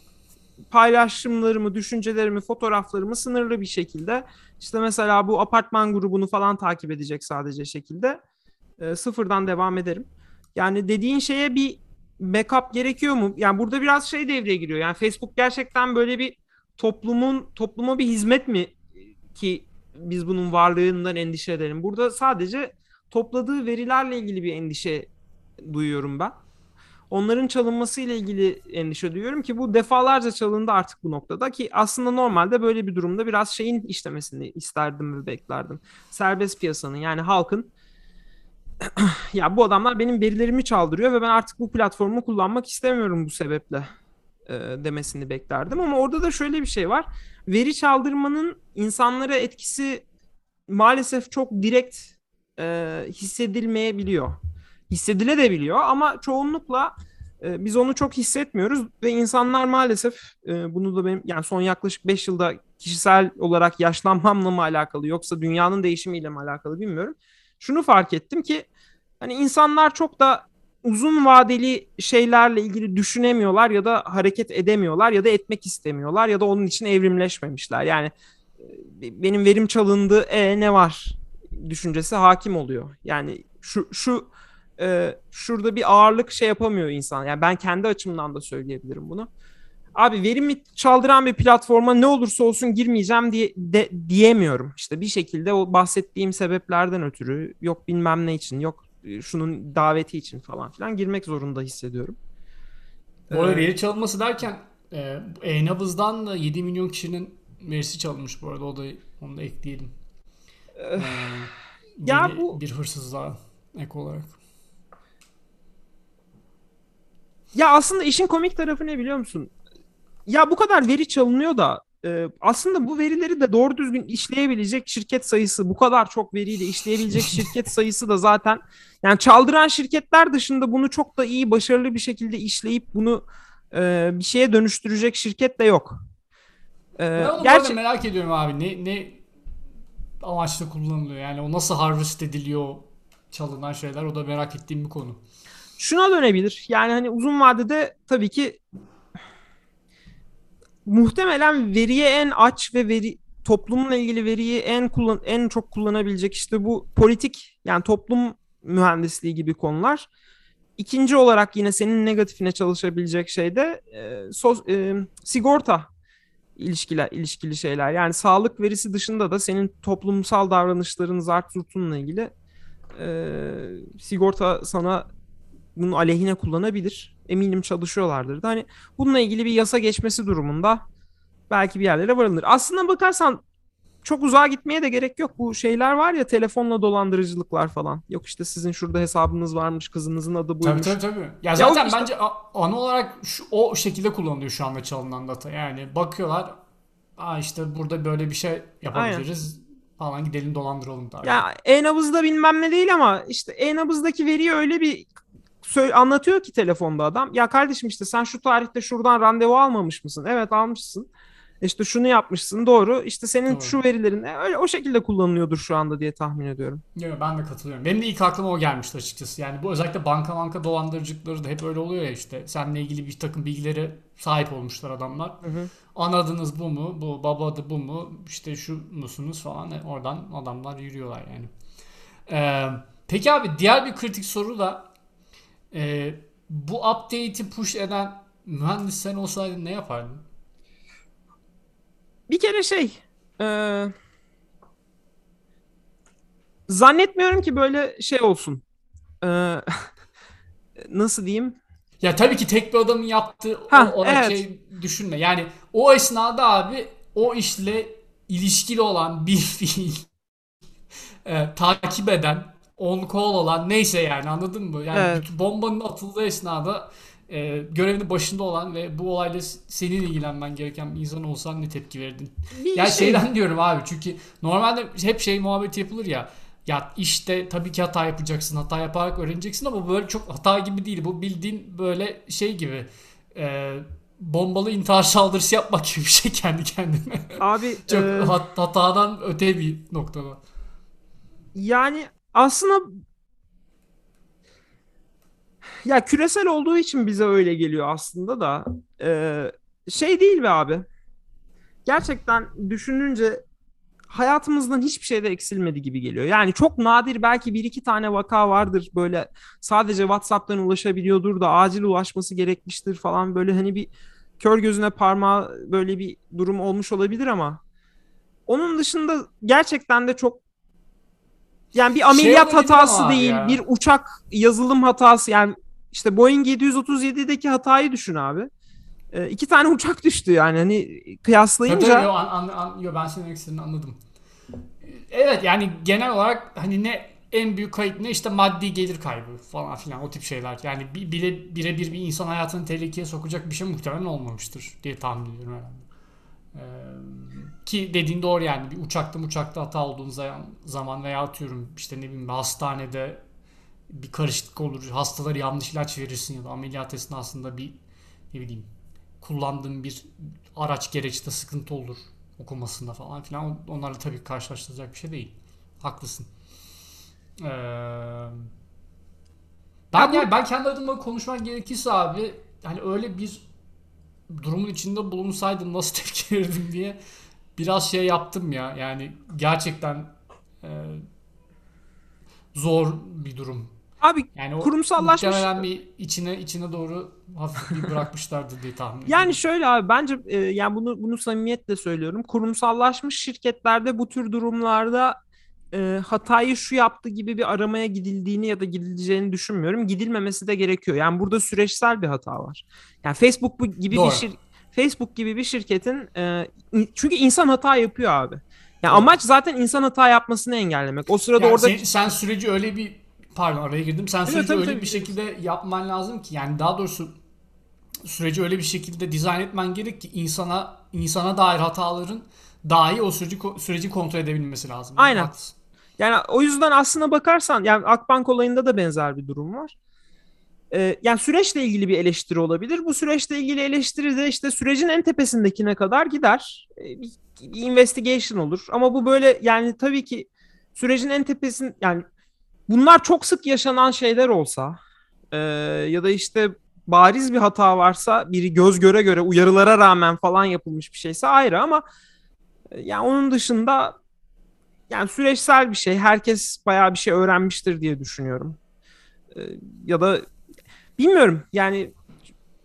Paylaşımlarımı, düşüncelerimi, fotoğraflarımı sınırlı bir şekilde işte mesela bu apartman grubunu falan takip edecek sadece şekilde e, sıfırdan devam ederim. Yani dediğin şeye bir backup gerekiyor mu? Yani burada biraz şey devreye giriyor. Yani Facebook gerçekten böyle bir toplumun topluma bir hizmet mi ki biz bunun varlığından endişe edelim. Burada sadece topladığı verilerle ilgili bir endişe duyuyorum ben. Onların çalınması ile ilgili endişe duyuyorum ki bu defalarca çalındı artık bu noktada ki aslında normalde böyle bir durumda biraz şeyin işlemesini isterdim ve beklerdim. Serbest piyasanın yani halkın <clears throat> ya bu adamlar benim verilerimi çaldırıyor ve ben artık bu platformu kullanmak istemiyorum bu sebeple e, demesini beklerdim. Ama orada da şöyle bir şey var. Veri çaldırmanın insanlara etkisi maalesef çok direkt e, hissedilmeyebiliyor. Hissedilebiliyor ama çoğunlukla e, biz onu çok hissetmiyoruz ve insanlar maalesef e, bunu da benim yani son yaklaşık 5 yılda kişisel olarak yaşlanmamla mı alakalı yoksa dünyanın değişimiyle mi alakalı bilmiyorum. Şunu fark ettim ki hani insanlar çok da uzun vadeli şeylerle ilgili düşünemiyorlar ya da hareket edemiyorlar ya da etmek istemiyorlar ya da onun için evrimleşmemişler. Yani e, benim verim çalındı e ne var düşüncesi hakim oluyor. Yani şu şu e, şurada bir ağırlık şey yapamıyor insan. Yani ben kendi açımdan da söyleyebilirim bunu. Abi verimi çaldıran bir platforma ne olursa olsun girmeyeceğim diye de, diyemiyorum. İşte bir şekilde o bahsettiğim sebeplerden ötürü yok bilmem ne için yok e, şunun daveti için falan filan girmek zorunda hissediyorum. Bu arada Ee, veri çalınması derken e-nabızdan da 7 milyon kişinin verisi çalınmış bu arada o da onu da ekleyelim. Ee, ya yeni bu- bir hırsızlığa ek olarak. Ya aslında işin komik tarafı ne biliyor musun? Ya bu kadar veri çalınıyor da e, aslında bu verileri de doğru düzgün işleyebilecek şirket sayısı bu kadar çok veriyi de işleyebilecek <laughs> şirket sayısı da zaten yani çaldıran şirketler dışında bunu çok da iyi başarılı bir şekilde işleyip bunu e, bir şeye dönüştürecek şirket de yok. E, Ben gerçi merak ediyorum abi. Ne ne amaçla kullanılıyor? Yani o nasıl harvest ediliyor çalınan şeyler? O da merak ettiğim bir konu. Şuna dönebilir. Yani hani uzun vadede tabii ki muhtemelen veriye en aç ve veri toplumla ilgili veriyi en kullan en çok kullanabilecek işte bu politik yani toplum mühendisliği gibi konular. İkinci olarak yine senin negatifine çalışabilecek şey de e, sos, e, sigorta ilişkiler ilişkili şeyler. Yani sağlık verisi dışında da senin toplumsal davranışların zart zurtunla ilgili e, sigorta sana bunun aleyhine kullanabilir. Eminim çalışıyorlardır da. Hani bununla ilgili bir yasa geçmesi durumunda belki bir yerlere varılır. Aslında bakarsan çok uzağa gitmeye de gerek yok. Bu şeyler var ya telefonla dolandırıcılıklar falan. Yok işte sizin şurada hesabınız varmış, kızınızın adı buymuş. Tabii tabii tabii. Ya zaten ya işte... bence ana olarak şu, o şekilde kullanılıyor şu anda çalınan data. Yani bakıyorlar Aa işte burada böyle bir şey yapabiliriz. Aynen. Falan gidelim dolandıralım da. Ya e-nabızda bilmem ne değil ama işte e-nabızdaki veriyi öyle bir anlatıyor ki telefonda adam. Ya kardeşim işte sen şu tarihte şuradan randevu almamış mısın? Evet almışsın işte şunu yapmışsın doğru işte senin doğru. şu verilerin e, öyle o şekilde kullanılıyordur şu anda diye tahmin ediyorum. Yok ben de katılıyorum. Benim de ilk aklıma o gelmişti açıkçası. Yani bu özellikle banka banka dolandırıcılıkları da hep öyle oluyor ya işte. Seninle ilgili bir takım bilgilere sahip olmuşlar adamlar. Hı hı. Anadınız bu mu? Bu baba adı bu mu? İşte şu musunuz falan. E, oradan adamlar yürüyorlar yani. Ee, peki abi diğer bir kritik soru da e, bu update'i push eden mühendis sen olsaydın ne yapardın? bir kere şey e, zannetmiyorum ki böyle şey olsun. E, <laughs> nasıl diyeyim? Ya tabii ki tek bir adamın yaptığı ha, o, evet. şey düşünme. Yani o esnada abi o işle ilişkili olan bir <laughs> fiil e, takip eden on call olan neyse yani anladın mı? Yani evet. bombanın atıldığı esnada e, görevinin başında olan ve bu olayla senin ilgilenmen gereken bir insan olsan ne tepki verdin? Bir yani şey... şeyden diyorum abi çünkü normalde hep şey muhabbeti yapılır ya ya işte tabii ki hata yapacaksın. Hata yaparak öğreneceksin ama böyle çok hata gibi değil. Bu bildiğin böyle şey gibi e, bombalı intihar saldırısı yapmak gibi bir şey kendi kendine. Abi çok e... hatadan öte bir noktada. Yani aslında ya küresel olduğu için bize öyle geliyor aslında da e, şey değil be abi. Gerçekten düşününce hayatımızdan hiçbir şeyde eksilmedi gibi geliyor. Yani çok nadir belki bir iki tane vaka vardır böyle sadece WhatsApp'tan ulaşabiliyordur da acil ulaşması gerekmiştir falan böyle hani bir kör gözüne parmağı böyle bir durum olmuş olabilir ama onun dışında gerçekten de çok yani bir ameliyat şey hatası değil, ya. bir uçak yazılım hatası yani işte Boeing 737'deki hatayı düşün abi. E, iki tane uçak düştü yani hani kıyaslayınca. Tabii, yo, an, an, an, yo, ben senin demek anladım. Evet yani genel olarak hani ne en büyük kayıp ne işte maddi gelir kaybı falan filan o tip şeyler. Yani bile birebir bir insan hayatını tehlikeye sokacak bir şey muhtemelen olmamıştır diye tahmin ediyorum herhalde. Ee, ki dediğin doğru yani bir uçakta uçakta hata olduğun zaman veya atıyorum işte ne bileyim hastanede bir karışıklık olur. Hastalara yanlış ilaç verirsin ya da ameliyat esnasında bir ne bileyim kullandığın bir araç gereçte sıkıntı olur okumasında falan filan. Onlarla tabii karşılaştıracak bir şey değil. Haklısın. Ee, ben yani ben kendi adıma konuşmak gerekirse abi hani öyle bir durumun içinde bulunsaydım nasıl tepki verirdim diye biraz şey yaptım ya. Yani gerçekten e, zor bir durum. Abi yani kurumsallaşmış. Muhtemelen bir içine içine doğru hafif bir bırakmışlardı diye tahmin <laughs> ediyorum. Yani şöyle abi bence e, yani bunu bunu samimiyetle söylüyorum. Kurumsallaşmış şirketlerde bu tür durumlarda e, hatayı şu yaptı gibi bir aramaya gidildiğini ya da gidileceğini düşünmüyorum. Gidilmemesi de gerekiyor. Yani burada süreçsel bir hata var. Yani Facebook gibi Doğru. bir şir Facebook gibi bir şirketin e, çünkü insan hata yapıyor abi. Yani amaç zaten insan hata yapmasını engellemek. O sırada yani orada sen, sen süreci öyle bir pardon araya girdim. Sen süreci tabii, öyle tabii. bir şekilde yapman lazım ki yani daha doğrusu süreci öyle bir şekilde dizayn etmen gerek ki insana insana dair hataların dahi o süreci süreci kontrol edebilmesi lazım. Aynen. Haklısın. Yani o yüzden aslına bakarsan yani Akbank olayında da benzer bir durum var. Ee, yani süreçle ilgili bir eleştiri olabilir. Bu süreçle ilgili eleştiri de işte sürecin en tepesindekine kadar gider. Ee, bir, bir investigation olur. Ama bu böyle yani tabii ki sürecin en tepesin yani bunlar çok sık yaşanan şeyler olsa e, ya da işte bariz bir hata varsa biri göz göre göre uyarılara rağmen falan yapılmış bir şeyse ayrı ama e, yani onun dışında yani süreçsel bir şey. Herkes bayağı bir şey öğrenmiştir diye düşünüyorum. E, ya da bilmiyorum yani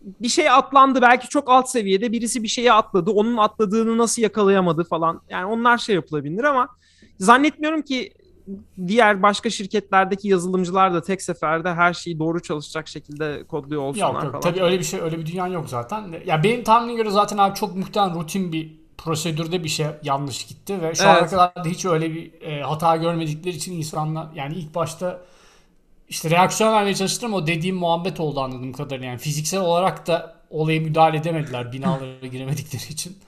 bir şey atlandı belki çok alt seviyede birisi bir şeyi atladı. Onun atladığını nasıl yakalayamadı falan. Yani onlar şey yapılabilir ama zannetmiyorum ki diğer başka şirketlerdeki yazılımcılar da tek seferde her şeyi doğru çalışacak şekilde kodluyor olsunlar Yok yok falan. tabii öyle bir şey öyle bir dünya yok zaten. Ya benim tahminim göre zaten abi çok muhtemelen rutin bir prosedürde bir şey yanlış gitti ve şu ana Evet. kadar da hiç öyle bir e, hata görmedikleri için insanlar yani ilk başta işte reaksiyon vermeye çalıştılar ama o dediğim muhabbet oldu anladığım kadarıyla. Yani fiziksel olarak da olaya müdahale edemediler binalara giremedikleri için.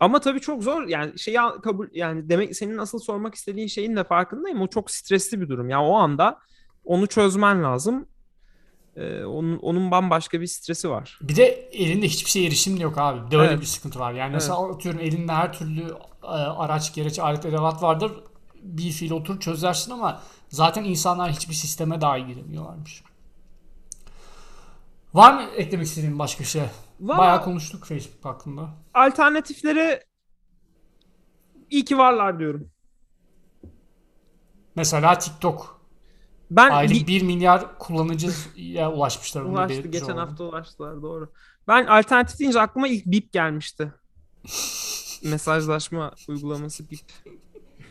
Ama tabii çok zor yani şeyi kabul yani demek senin asıl sormak istediğin şeyin de farkındayım. O çok stresli bir durum. Yani o anda onu çözmen lazım. Ee, onun onun bambaşka bir stresi var. Bir de elinde hiçbir şeye erişim yok abi. Bir de öyle Evet. bir sıkıntı var. Yani mesela atıyorum elinde her türlü araç, gereç, alet, edevat vardır. Bir fiil otur çözersin ama zaten insanlar hiçbir sisteme dahi giremiyorlarmış. Var mı eklemek istediğin başka şey? Var. Bayağı konuştuk Facebook hakkında. Alternatifleri iyi ki varlar diyorum. Mesela TikTok. Ben Aylık bir- 1 milyar kullanıcıya <laughs> ulaşmışlar. Ulaştı geçen hafta ulaştılar doğru. Ben alternatif deyince aklıma ilk Bip gelmişti. <laughs> Mesajlaşma uygulaması Bip.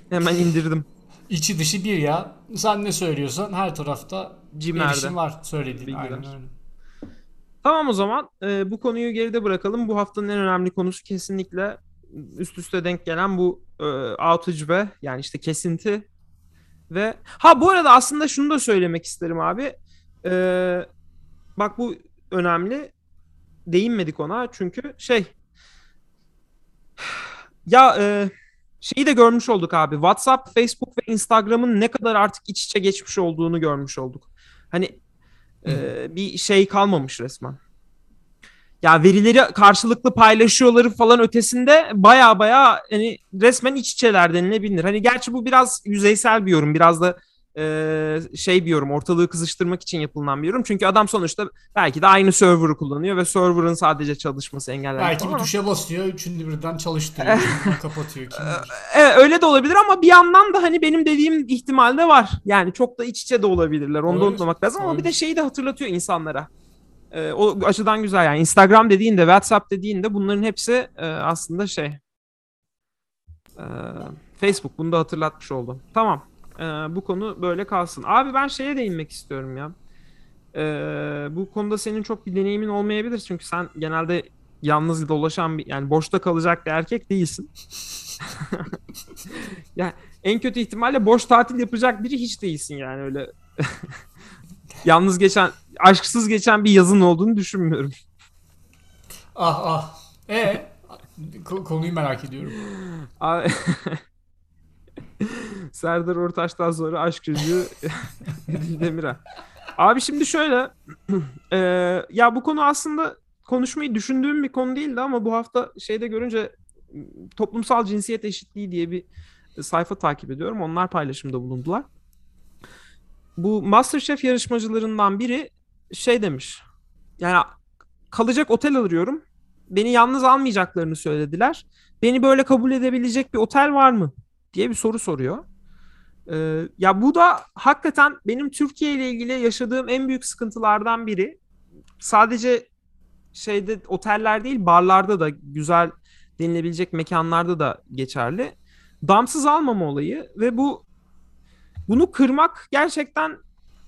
Hemen indirdim. İçi dışı bir ya. Sen ne söylüyorsan her tarafta Cimer'de. erişim var söylediğin. Bilgiler. Aynen öyle. Tamam o zaman e, bu konuyu geride bırakalım. Bu haftanın en önemli konusu kesinlikle üst üste denk gelen bu e, outage ve yani işte kesinti ve ha bu arada aslında şunu da söylemek isterim abi. E, bak bu önemli. Değinmedik ona çünkü şey <sighs> ya e, şeyi de görmüş olduk abi. WhatsApp, Facebook ve Instagram'ın ne kadar artık iç içe geçmiş olduğunu görmüş olduk. Hani e, bir şey kalmamış resmen. Ya verileri karşılıklı paylaşıyorları falan ötesinde baya baya hani resmen iç içeler denilebilir. Hani gerçi bu biraz yüzeysel bir yorum. Biraz da e, şey bir yorum. Ortalığı kızıştırmak için yapılan bir yorum. Çünkü adam sonuçta belki de aynı server'ı kullanıyor ve server'ın sadece çalışması engellenmiş. Belki falan bir ama- tuşa basıyor, üçünü birden çalıştırıyor, <laughs> kapatıyor. Kim. Evet, öyle de olabilir ama bir yandan da hani benim dediğim ihtimal de var. Yani çok da iç içe de olabilirler. Onu da Olabilir. unutmamak lazım ama bir de şeyi de hatırlatıyor insanlara. O açıdan güzel yani. Instagram dediğinde, WhatsApp dediğinde bunların hepsi e, aslında şey. e, Facebook bunu da hatırlatmış oldu. Tamam. E, bu konu böyle kalsın. Abi ben şeye değinmek istiyorum ya. E, bu konuda senin çok bir deneyimin olmayabilir çünkü sen genelde yalnız dolaşan bir yani boşta kalacak bir erkek değilsin. <laughs> yani en kötü ihtimalle boş tatil yapacak biri hiç değilsin yani öyle. <laughs> Yalnız geçen, aşksız geçen bir yazın olduğunu düşünmüyorum. Ah ah. E Ko- konuyu merak ediyorum. Abi- <laughs> <laughs> Serdar Ortaç'tan sonra aşk çocuğu Ödül Demirel. Abi şimdi şöyle <clears throat> e, ya bu konu aslında konuşmayı düşündüğüm bir konu değildi ama bu hafta şeyde görünce toplumsal cinsiyet eşitliği diye bir sayfa takip ediyorum. Onlar paylaşımda bulundular. Bu MasterChef yarışmacılarından biri şey demiş. Yani kalacak otel arıyorum. Beni yalnız almayacaklarını söylediler. Beni böyle kabul edebilecek bir otel var mı? Diye bir soru soruyor. Ee, ya bu da hakikaten benim Türkiye ile ilgili yaşadığım en büyük sıkıntılardan biri. Sadece şeyde oteller değil barlarda da güzel denilebilecek mekanlarda da geçerli. Damsız almama olayı ve bu bunu kırmak gerçekten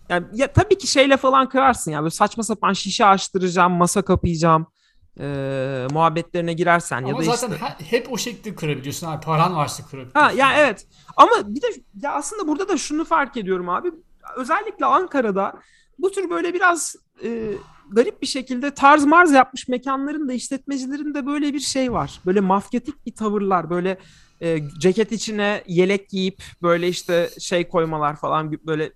yani ya tabii ki şeyle falan kırarsın ya böyle saçma sapan şişe açtıracağım, masa kapayacağım e, muhabbetlerine girersen ya Ama da zaten işte he- hep o şekilde kırabiliyorsun abi. Paran varsa kırabiliyorsun. Ha ya evet. Ama bir de ya aslında burada da şunu fark ediyorum abi. Özellikle Ankara'da bu tür böyle biraz e, garip bir şekilde tarz marz yapmış mekanların da işletmecilerin de böyle bir şey var. Böyle mafyatik bir tavırlar. Böyle e, ceket içine yelek giyip böyle işte şey koymalar falan böyle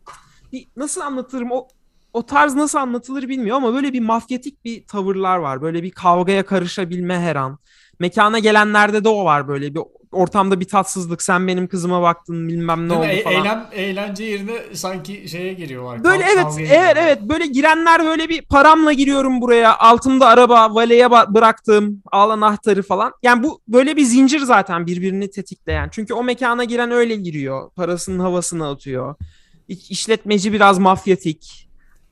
bir, nasıl anlatırım o o tarz nasıl anlatılır bilmiyorum ama böyle bir mafyatik bir tavırlar var. Böyle bir kavgaya karışabilme her an. Mekana gelenlerde de o var böyle bir ortamda bir tatsızlık. Sen benim kızıma baktın bilmem ne Değil oldu E- falan. eylem, eğlence yerine sanki şeye giriyorlar. Böyle kav- evet evet evet böyle girenler böyle bir paramla giriyorum buraya. Altımda araba, valeye ba- bıraktım, al anahtarı falan. Yani bu böyle bir zincir zaten birbirini tetikleyen. Çünkü o mekana giren öyle giriyor. Parasının havasını atıyor. İşletmeci biraz mafyatik.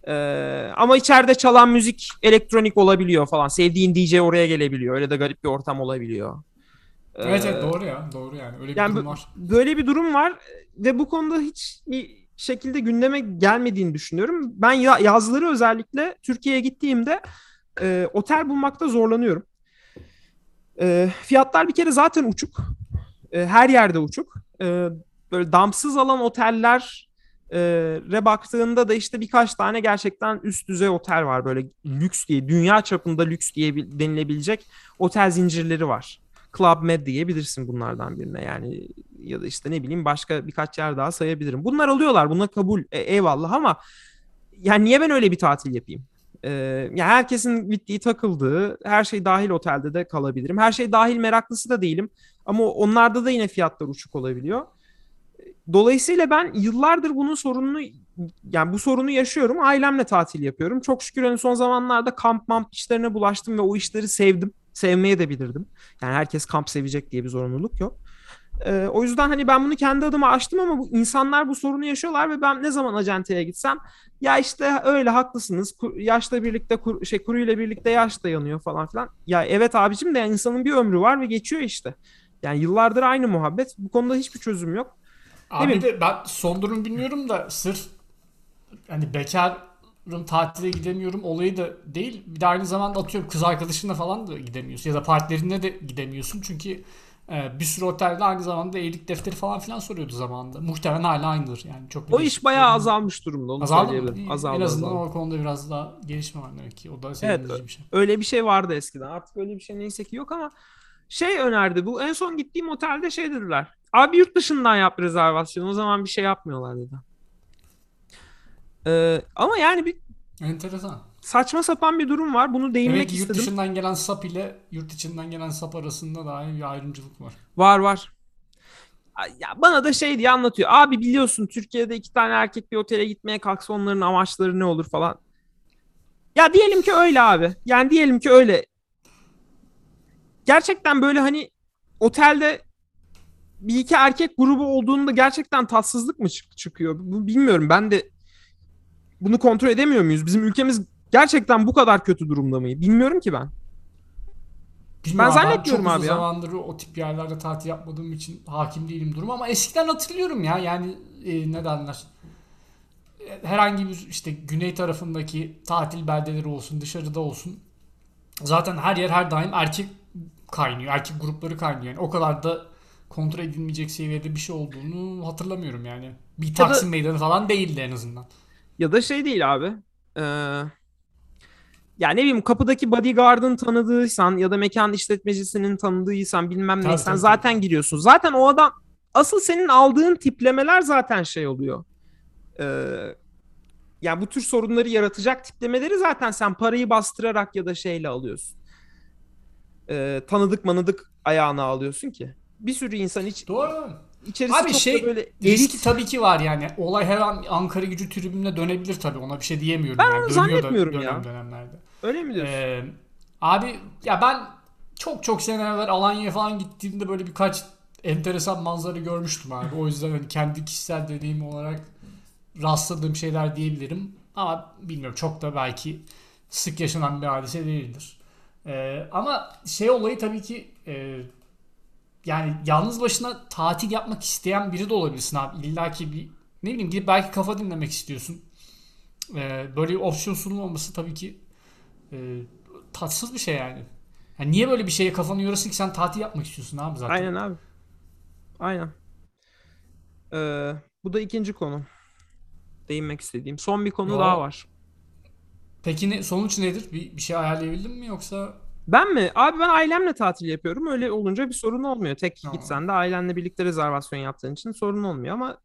Ee, ama içeride çalan müzik elektronik olabiliyor falan. Sevdiğin DJ oraya gelebiliyor. Öyle de garip bir ortam olabiliyor. Evet evet Ee, doğru ya doğru yani öyle bir yani durum var. böyle bir durum var ve bu konuda hiç bir şekilde gündeme gelmediğini düşünüyorum. Ben ya- yazları özellikle Türkiye'ye gittiğimde e, otel bulmakta zorlanıyorum. E, fiyatlar bir kere zaten uçuk. E, her yerde uçuk. E, böyle damsız alan oteller re baktığında da işte birkaç tane gerçekten üst düzey otel var böyle lüks diye dünya çapında lüks diye bil- denilebilecek otel zincirleri var. Club Med diyebilirsin bunlardan birine yani ya da işte ne bileyim başka birkaç yer daha sayabilirim. Bunlar alıyorlar buna kabul e, eyvallah ama yani niye ben öyle bir tatil yapayım? Ee, yani herkesin gittiği takıldığı her şey dahil otelde de kalabilirim. Her şey dahil meraklısı da değilim ama onlarda da yine fiyatlar uçuk olabiliyor. Dolayısıyla ben yıllardır bunun sorununu yani bu sorunu yaşıyorum. Ailemle tatil yapıyorum. Çok şükür hani son zamanlarda kamp mamp işlerine bulaştım ve o işleri sevdim. Sevmeye de bilirdim. Yani herkes kamp sevecek diye bir zorunluluk yok. Ee, o yüzden hani ben bunu kendi adıma açtım ama bu insanlar bu sorunu yaşıyorlar ve ben ne zaman acenteye gitsem ya işte öyle haklısınız. Ku- yaşla birlikte kur, şey kuruyla birlikte yaş da yanıyor falan filan. Ya evet abicim de yani insanın bir ömrü var ve geçiyor işte. Yani yıllardır aynı muhabbet. Bu konuda hiçbir çözüm yok. Abi bileyim. de ben son durum bilmiyorum da sırf hani bekarım tatile gidemiyorum olayı da değil. Bir de aynı zamanda atıyorum kız arkadaşınla falan da gidemiyorsun ya da partnerine de gidemiyorsun çünkü e, bir sürü otelde aynı zamanda evlilik defteri falan filan soruyordu zamanında. Muhtemelen hala aynıdır yani çok O iş bayağı yok. azalmış durumda onu Azaldı mı? söyleyebilirim. İyi, Azaldı, en azından azaldı. o konuda biraz daha gelişme var demek ki. O da Evet, sevindirici bir şey. öyle bir şey vardı eskiden. Artık öyle bir şey neyse ki yok ama şey önerdi. Bu en son gittiğim otelde şey dediler. Abi yurt dışından yap rezervasyon. O zaman bir şey yapmıyorlar dedi. Ee, ama yani bir Enteresan. saçma sapan bir durum var. Bunu değinmek Demek ki yurt istedim. dışından gelen sap ile yurt içinden gelen sap arasında da aynı bir ayrımcılık var. Var var. Ya bana da şey diye anlatıyor. Abi biliyorsun Türkiye'de iki tane erkek bir otele gitmeye kalksa onların amaçları ne olur falan. Ya diyelim ki öyle abi. Yani diyelim ki öyle. Gerçekten böyle hani otelde bir iki erkek grubu olduğunda gerçekten tatsızlık mı çık- çıkıyor? Bu bilmiyorum. Ben de bunu kontrol edemiyor muyuz? Bizim ülkemiz gerçekten bu kadar kötü durumda mı? Bilmiyorum ki ben. Bilmiyorum Ben zannetmiyorum çok abi ya. zamandır o tip yerlerde tatil yapmadığım için hakim değilim duruma ama eskiden hatırlıyorum ya yani e, ne derler herhangi bir işte güney tarafındaki tatil beldeleri olsun dışarıda olsun zaten her yer her daim erkek kaynıyor erkek grupları kaynıyor yani o kadar da kontrol edilmeyecek seviyede bir şey olduğunu hatırlamıyorum yani bir da- Taksim meydanı falan değildi en azından. Ya da şey değil abi. Ee, ya ne bileyim kapıdaki bodyguard'ın tanıdığıysan ya da mekan işletmecisinin tanıdığıysan bilmem Tabii, neysen tabii, zaten tabii. giriyorsun. Zaten o adam asıl senin aldığın tiplemeler zaten şey oluyor. Ee, yani bu tür sorunları yaratacak tiplemeleri zaten sen parayı bastırarak ya da şeyle alıyorsun. Ee, tanıdık manıdık ayağına alıyorsun ki. Bir sürü insan iç, Doğru. içerisi Abi çok şey da böyle riski elit. tabii ki var yani. Olay her an Ankara gücü tribününe dönebilir tabii. Ona bir şey diyemiyorum Ben yani. onu Dönüyor da zannetmiyorum dönem ya. dönemlerde. Öyle mi diyorsun? Ee, abi ya ben çok çok sene evvel Alanya'ya falan gittiğimde böyle birkaç enteresan manzara görmüştüm abi. O yüzden hani kendi kişisel deneyim olarak rastladığım şeyler diyebilirim. Ama bilmiyorum çok da belki sık yaşanan bir hadise değildir. Ee, ama şey olayı tabii ki e, yani yalnız başına tatil yapmak isteyen biri de olabilirsin abi. İlla ki bir ne bileyim gidip belki kafa dinlemek istiyorsun. Ee, böyle bir opsiyon sunulmaması tabii ki e, tatsız bir şey yani. Yani niye böyle bir şeye kafanı yorasın ki sen tatil yapmak istiyorsun abi zaten. Aynen abi. Aynen. Ee, bu da ikinci konu. Değinmek istediğim. Son bir konu Yo. daha var. Peki ne, sonuç nedir? Bir, bir şey ayarlayabildin mi yoksa? Ben mi? Abi ben ailemle tatil yapıyorum. Öyle olunca bir sorun olmuyor. Tek Tamam. gitsen de ailenle birlikte rezervasyon yaptığın için sorun olmuyor ama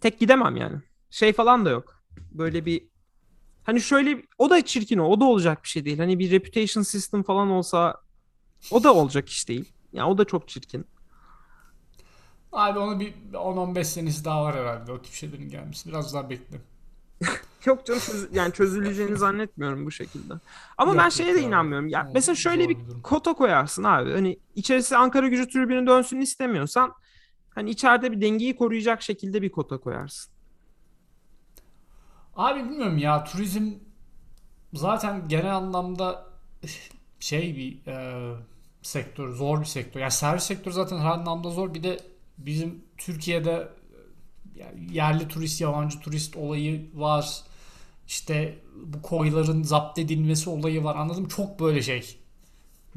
tek gidemem yani. Şey falan da yok. Böyle bir hani şöyle o da çirkin o. O da olacak bir şey değil. Hani bir reputation system falan olsa o da olacak iş değil. Yani o da çok çirkin. Abi onu bir 10-15 senesi daha var herhalde o tip şeylerin gelmesi. Biraz daha bekle. Yok canım çöz- yani çözüleceğini zannetmiyorum bu şekilde. Ama Yok, ben şeye de inanmıyorum. Ya O mesela şöyle bir kota koyarsın abi. Hani içerisi Ankara Gücü tribünü dönsün istemiyorsan hani içeride bir dengeyi koruyacak şekilde bir kota koyarsın. Abi bilmiyorum ya turizm zaten genel anlamda şey bir e, sektör, zor bir sektör. Yani servis sektörü zaten her anlamda zor. Bir de bizim Türkiye'de e, yani yerli turist, yabancı turist olayı var. İşte bu koyların zapt edilmesi olayı var. Anladım çok böyle şey.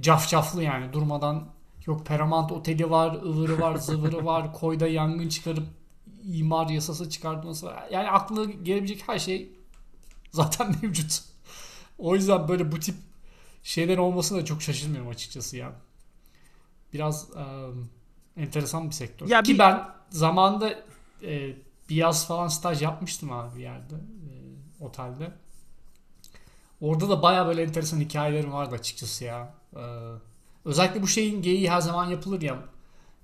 Cafcaflı yani durmadan yok Paramount Oteli var, ıvırı var, <laughs> zıvırı var. Koyda yangın çıkarıp imar yasası çıkartması var. Yani aklına gelebilecek her şey zaten <laughs> mevcut. O yüzden böyle bu tip şeyler olmasına da çok şaşırmıyorum açıkçası ya. Biraz e, enteresan bir sektör. Ya Ki bir- ben zamanında e, bir yaz falan staj yapmıştım abi bir yerde. Otelde. Orada da baya böyle enteresan hikayelerim vardı açıkçası ya. E, özellikle bu şeyin geyiği her zaman yapılır ya.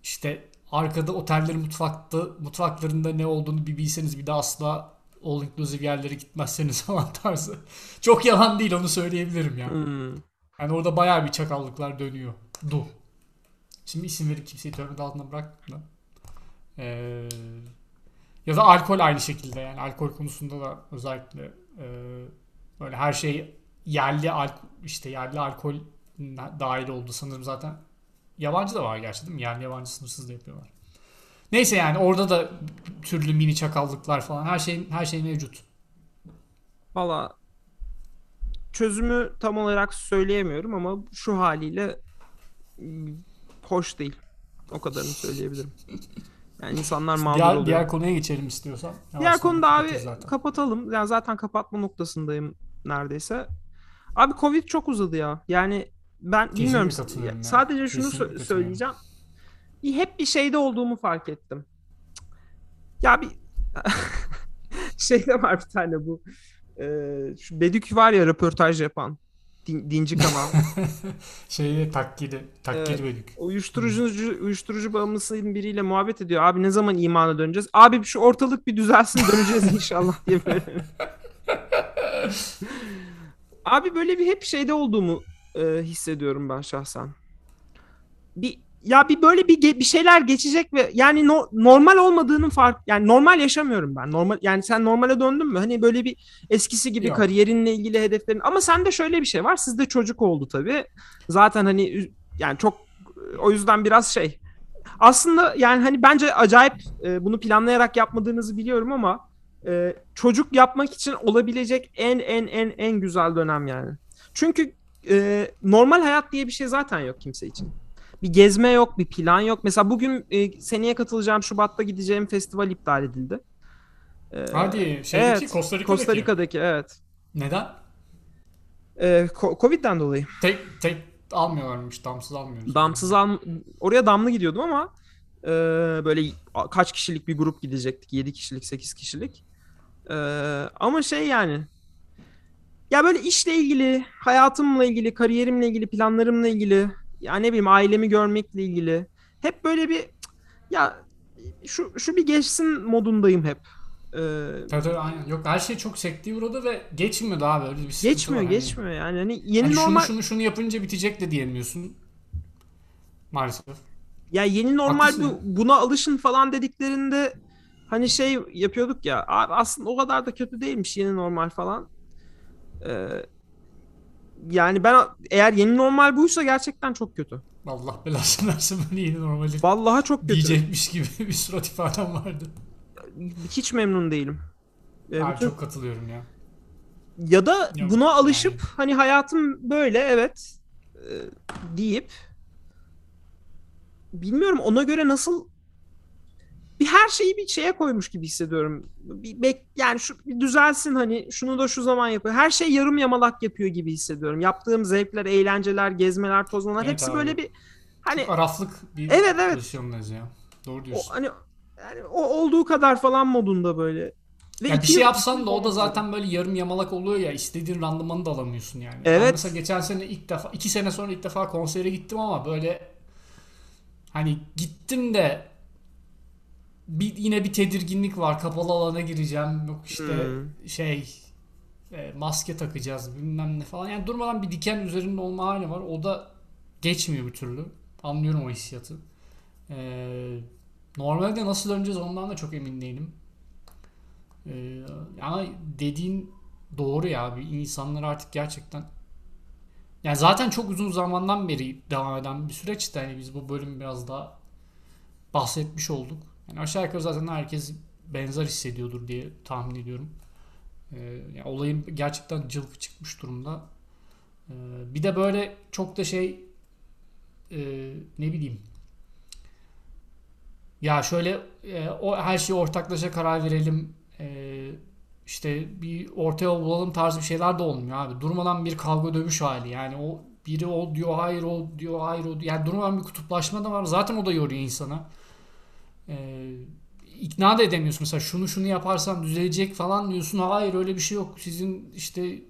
İşte arkada otellerin mutfakta mutfaklarında ne olduğunu bir bilseniz bir daha asla all inclusive yerlere gitmezseniz <laughs> falan tarzı. Çok yalan değil onu söyleyebilirim ya. Hmm. Yani orada bayağı bir çakallıklar dönüyor. Du. Şimdi isim verip kimseyi töhmet altında bırakma. Ee, ya da alkol aynı şekilde yani alkol konusunda da özellikle e, böyle her şey yerli al işte yerli alkol dahil oldu sanırım zaten. Yabancı da var gerçi değil mi? Yerli yabancı sınırsız da yapıyorlar. Neyse yani orada da türlü mini çakallıklar falan her şey her şey mevcut. Valla çözümü tam olarak söyleyemiyorum ama şu haliyle mm, hoş değil. O kadarını söyleyebilirim. <laughs> Yani insanlar mağdur Diğer, oluyor. diğer konuya geçelim istiyorsan. Diğer konuda abi zaten. kapatalım. Yani zaten kapatma noktasındayım neredeyse. Abi Covid çok uzadı ya. Yani ben Kesinlikle bilmiyorum. ya. Sadece şunu Kesinlikle sö- söyleyeceğim. Hep bir şeyde olduğumu fark ettim. Ya bir <laughs> şeyde var bir tane bu. Ee, şu Bedük var ya röportaj yapan. Din- dinci kanal. <laughs> Şeyi takkili, takkili Evet. bölük. uyuşturucu uyuşturucu bağımlısının biriyle muhabbet ediyor. Abi ne zaman imana döneceğiz? Abi şu ortalık bir düzelsin döneceğiz <laughs> inşallah diye böyle. Abi böyle bir hep şeyde olduğumu e, hissediyorum ben şahsen. Bir ya bir böyle bir bir şeyler geçecek ve yani no- normal olmadığının fark yani normal yaşamıyorum ben. Normal yani sen normale döndün mü? Hani böyle bir eskisi gibi Yok. kariyerinle ilgili hedeflerin ama sende şöyle bir şey var. Sizde çocuk oldu tabii. Zaten hani yani çok o yüzden biraz şey. Aslında yani hani bence acayip e, bunu planlayarak yapmadığınızı biliyorum ama e, çocuk yapmak için olabilecek en en en en güzel dönem yani. Çünkü e, normal hayat diye bir şey zaten yok kimse için. Bir gezme yok, bir plan yok. Mesela bugün e, seneye katılacağım Şubat'ta gideceğim festival iptal edildi. E, Hadi şeydeki evet, Costa Rica'daki. Costa Rica'daki evet. Neden? E, ko- Covid'den dolayı. Tek tek almıyorlarmış, damsız almıyoruz. Damsız al oraya damlı gidiyordum ama e, böyle kaç kişilik bir grup gidecektik. 7 kişilik, 8 kişilik. E, ama şey yani ya böyle işle ilgili, hayatımla ilgili, kariyerimle ilgili, planlarımla ilgili, ya ne bileyim ailemi görmekle ilgili hep böyle bir ya şu şu bir geçsin modundayım hep. E, Tabii tabii aynen. Yok her şey çok sekteye uğradı ve geçmiyor daha böyle bir sıkıntı geçmiyor, var. Hani- geçmiyor yani. Hani yeni hani normal şunu şunu şunu yapınca bitecek de diyemiyorsun. Maalesef. Ya yeni normal Haklısın bu, buna alışın falan dediklerinde hani şey yapıyorduk ya abi aslında o kadar da kötü değilmiş yeni normal falan. Ee, yani ben eğer yeni normal buysa gerçekten çok kötü. Allah belasını versin böyle yeni normali Vallahi çok kötü. diyecekmiş gibi <laughs> bir surat ifadem vardı. Hiç memnun değilim. Ee, Abi bütün- çok katılıyorum ya. Ya da Yok, buna alışıp yani. hani hayatım böyle evet e, deyip bilmiyorum ona göre nasıl bir her şeyi bir şeye koymuş gibi hissediyorum. Bir bek, yani şu bir düzelsin hani şunu da şu zaman yapıyor. Her şey yarım yamalak yapıyor gibi hissediyorum. Yaptığım zevkler, eğlenceler, gezmeler, tozmalar Evet hepsi abi. böyle bir hani Çok araflık bir Evet, evet. pozisyondayız ya. Doğru o, diyorsun. hani yani o olduğu kadar falan modunda böyle. Ve Ya bir şey yapsan da o da zaten böyle yarım yamalak oluyor ya istediğin randımanı da alamıyorsun yani. Ben Evet. mesela geçen sene ilk defa iki sene sonra ilk defa konsere gittim ama böyle hani gittim de bir yine bir tedirginlik var. Kapalı alana gireceğim. Yok işte Hmm. şey e, maske takacağız bilmem ne falan. Yani durmadan bir diken üzerinde olma hali var. O da geçmiyor bir türlü. Anlıyorum o hissiyatı. Ee, normalde nasıl döneceğiz ondan da çok emin değilim. Ee, ama dediğin doğru ya. Bir insanlar artık gerçekten yani zaten çok uzun zamandan beri devam eden bir süreçti. Yani biz bu bölüm biraz daha bahsetmiş olduk. Yani aşağı yukarı zaten herkes benzer hissediyordur diye tahmin ediyorum. Ee, yani olayın gerçekten cılkı çıkmış durumda. Ee, bir de böyle çok da şey e, ne bileyim ya şöyle e, o her şeyi ortaklaşa karar verelim e, işte bir orta yol bulalım tarzı bir şeyler de olmuyor abi. Durmadan bir kavga dövüş hali. Yani o biri o diyor hayır o diyor hayır o diyor. Yani durmadan bir kutuplaşma da var. Zaten o da yoruyor insana. Ee, ikna da edemiyorsun. Mesela şunu şunu yaparsan düzelecek falan diyorsun. Hayır öyle bir şey yok. Sizin işte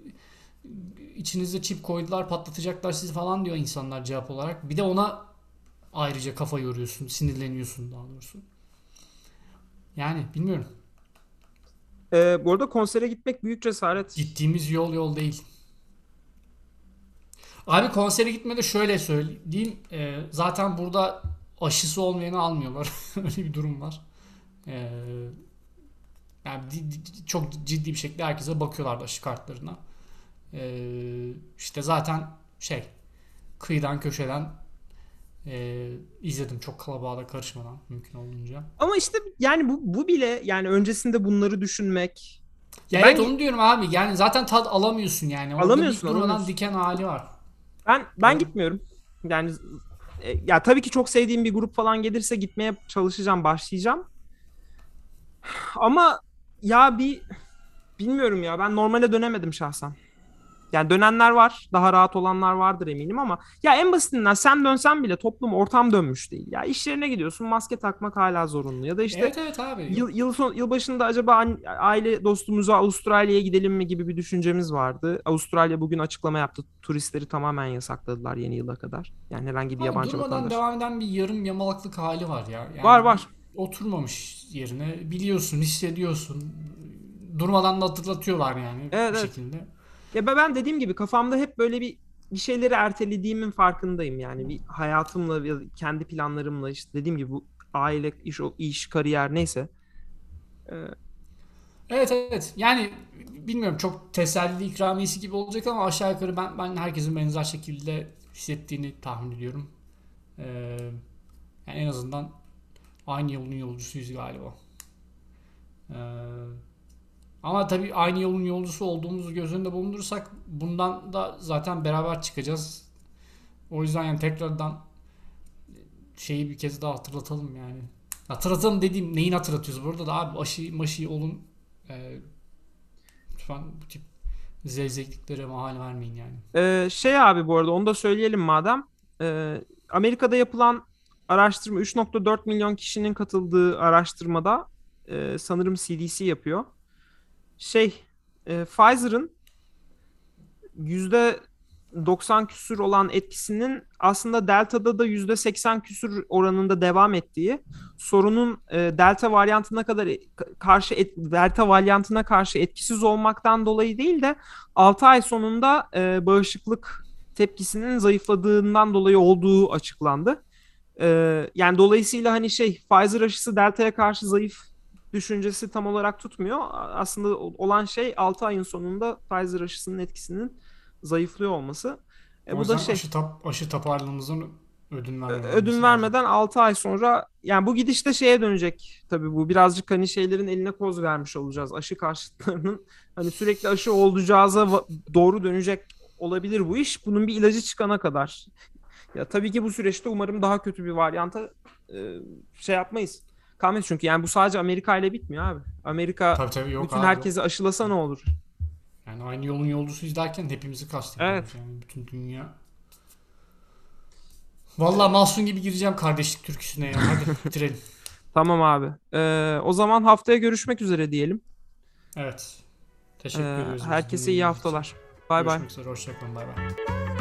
içinizde çip koydular patlatacaklar sizi falan diyor insanlar cevap olarak. Bir de ona ayrıca kafa yoruyorsun. Sinirleniyorsun daha doğrusu. Yani bilmiyorum. Ee, bu arada konsere gitmek büyük cesaret. Gittiğimiz yol yol değil. Abi konsere gitmede şöyle söyleyeyim. Ee, zaten burada aşısı olmayanı almıyorlar. <laughs> Öyle bir durum var. Ee, yani çok ciddi bir şekilde herkese bakıyorlar aşı kartlarına. Ee, işte zaten şey kıyıdan köşeden e, izledim çok kalabalığa da karışmadan mümkün olduğunca. Ama işte yani bu, bu bile yani öncesinde bunları düşünmek. Ya Ben- evet onu diyorum abi. Yani zaten tad alamıyorsun yani. Orada Alamıyorsun, durmadan diken hali var. Ben ben Evet. gitmiyorum. Yani e, ya tabii ki çok sevdiğim bir grup falan gelirse gitmeye çalışacağım, başlayacağım. Ama ya bir bilmiyorum ya ben normale dönemedim şahsen. Yani dönenler var, daha rahat olanlar vardır eminim ama ya en basitinden sen dönsen bile toplum ortam dönmüş değil. Ya iş yerine gidiyorsun, maske takmak hala zorunlu ya da işte evet evet abi. Yıl, yıl, son, yıl başında acaba aile dostumuza Avustralya'ya gidelim mi gibi bir düşüncemiz vardı. Avustralya bugün açıklama yaptı. Turistleri tamamen yasakladılar yeni yıla kadar. Yani herhangi bir Ama yabancı durmadan vatandaş. devam eden bir yarım yamalaklık hali var ya. Yani Var var. Oturmamış yerine biliyorsun, hissediyorsun. Durmadan da hatırlatıyorlar yani Evet, bir evet. şekilde. Ya ben dediğim gibi kafamda hep böyle bir bir şeyleri ertelediğimin farkındayım yani bir hayatımla kendi planlarımla işte dediğim gibi bu aile iş o iş kariyer neyse Ee, Evet evet. Yani bilmiyorum çok teselli ikramiyesi gibi olacak ama aşağı yukarı ben ben herkesin benzer şekilde hissettiğini tahmin ediyorum. Ee, yani en azından aynı yolun yolcusuyuz galiba. Ee, ama tabii aynı yolun yolcusu olduğumuzu göz önünde bulundurursak bundan da zaten beraber çıkacağız. O yüzden yani tekrardan şeyi bir kez daha hatırlatalım yani. Hatırlatalım dediğim neyin hatırlatıyoruz burada da abi aşı maşı olun ee, lütfen bu tip zevzekliklere mahal vermeyin yani. Ee, şey abi bu arada onu da söyleyelim madem. Ee, Amerika'da yapılan araştırma 3.4 milyon kişinin katıldığı araştırmada e, sanırım CDC yapıyor. Şey e, Pfizer'ın yüzde 90 küsür olan etkisinin aslında Delta'da da yüzde 80 küsür oranında devam ettiği sorunun e, Delta varyantına kadar e- karşı et- Delta varyantına karşı etkisiz olmaktan dolayı değil de 6 ay sonunda e, bağışıklık tepkisinin zayıfladığından dolayı olduğu açıklandı. E, yani dolayısıyla hani şey Pfizer aşısı Delta'ya karşı zayıf düşüncesi tam olarak tutmuyor. Aslında olan şey 6 ayın sonunda Pfizer aşısının etkisinin zayıflıyor olması. E, o bu da şey aşı, tap, aşı taparlığımızın ödün vermememiz ödün vermeden 6 ay sonra yani bu gidişte şeye dönecek tabii bu birazcık hani şeylerin eline koz vermiş olacağız. Aşı karşıtlarının <laughs> hani sürekli aşı olacağıza doğru dönecek olabilir bu iş. Bunun bir ilacı çıkana kadar. Ya tabii ki bu süreçte umarım daha kötü bir varyanta e, şey yapmayız. Kalmayız çünkü yani bu sadece Amerika ile bitmiyor abi. Amerika Tabii tabii yok bütün abi. herkesi aşılasa ne olur? Yani aynı yolun yolcusuyuz derken hepimizi kastediyoruz Evet. yani bütün dünya. Vallahi Mahsun gibi gireceğim kardeşlik türküsüne ya. Hadi <laughs> bitirelim. Tamam abi. Ee, o zaman haftaya görüşmek üzere diyelim. Evet. Teşekkür Ee, ediyoruz. herkese iyi haftalar. Bay bay. Görüşmek üzere. Hoşçakalın. Bay bay.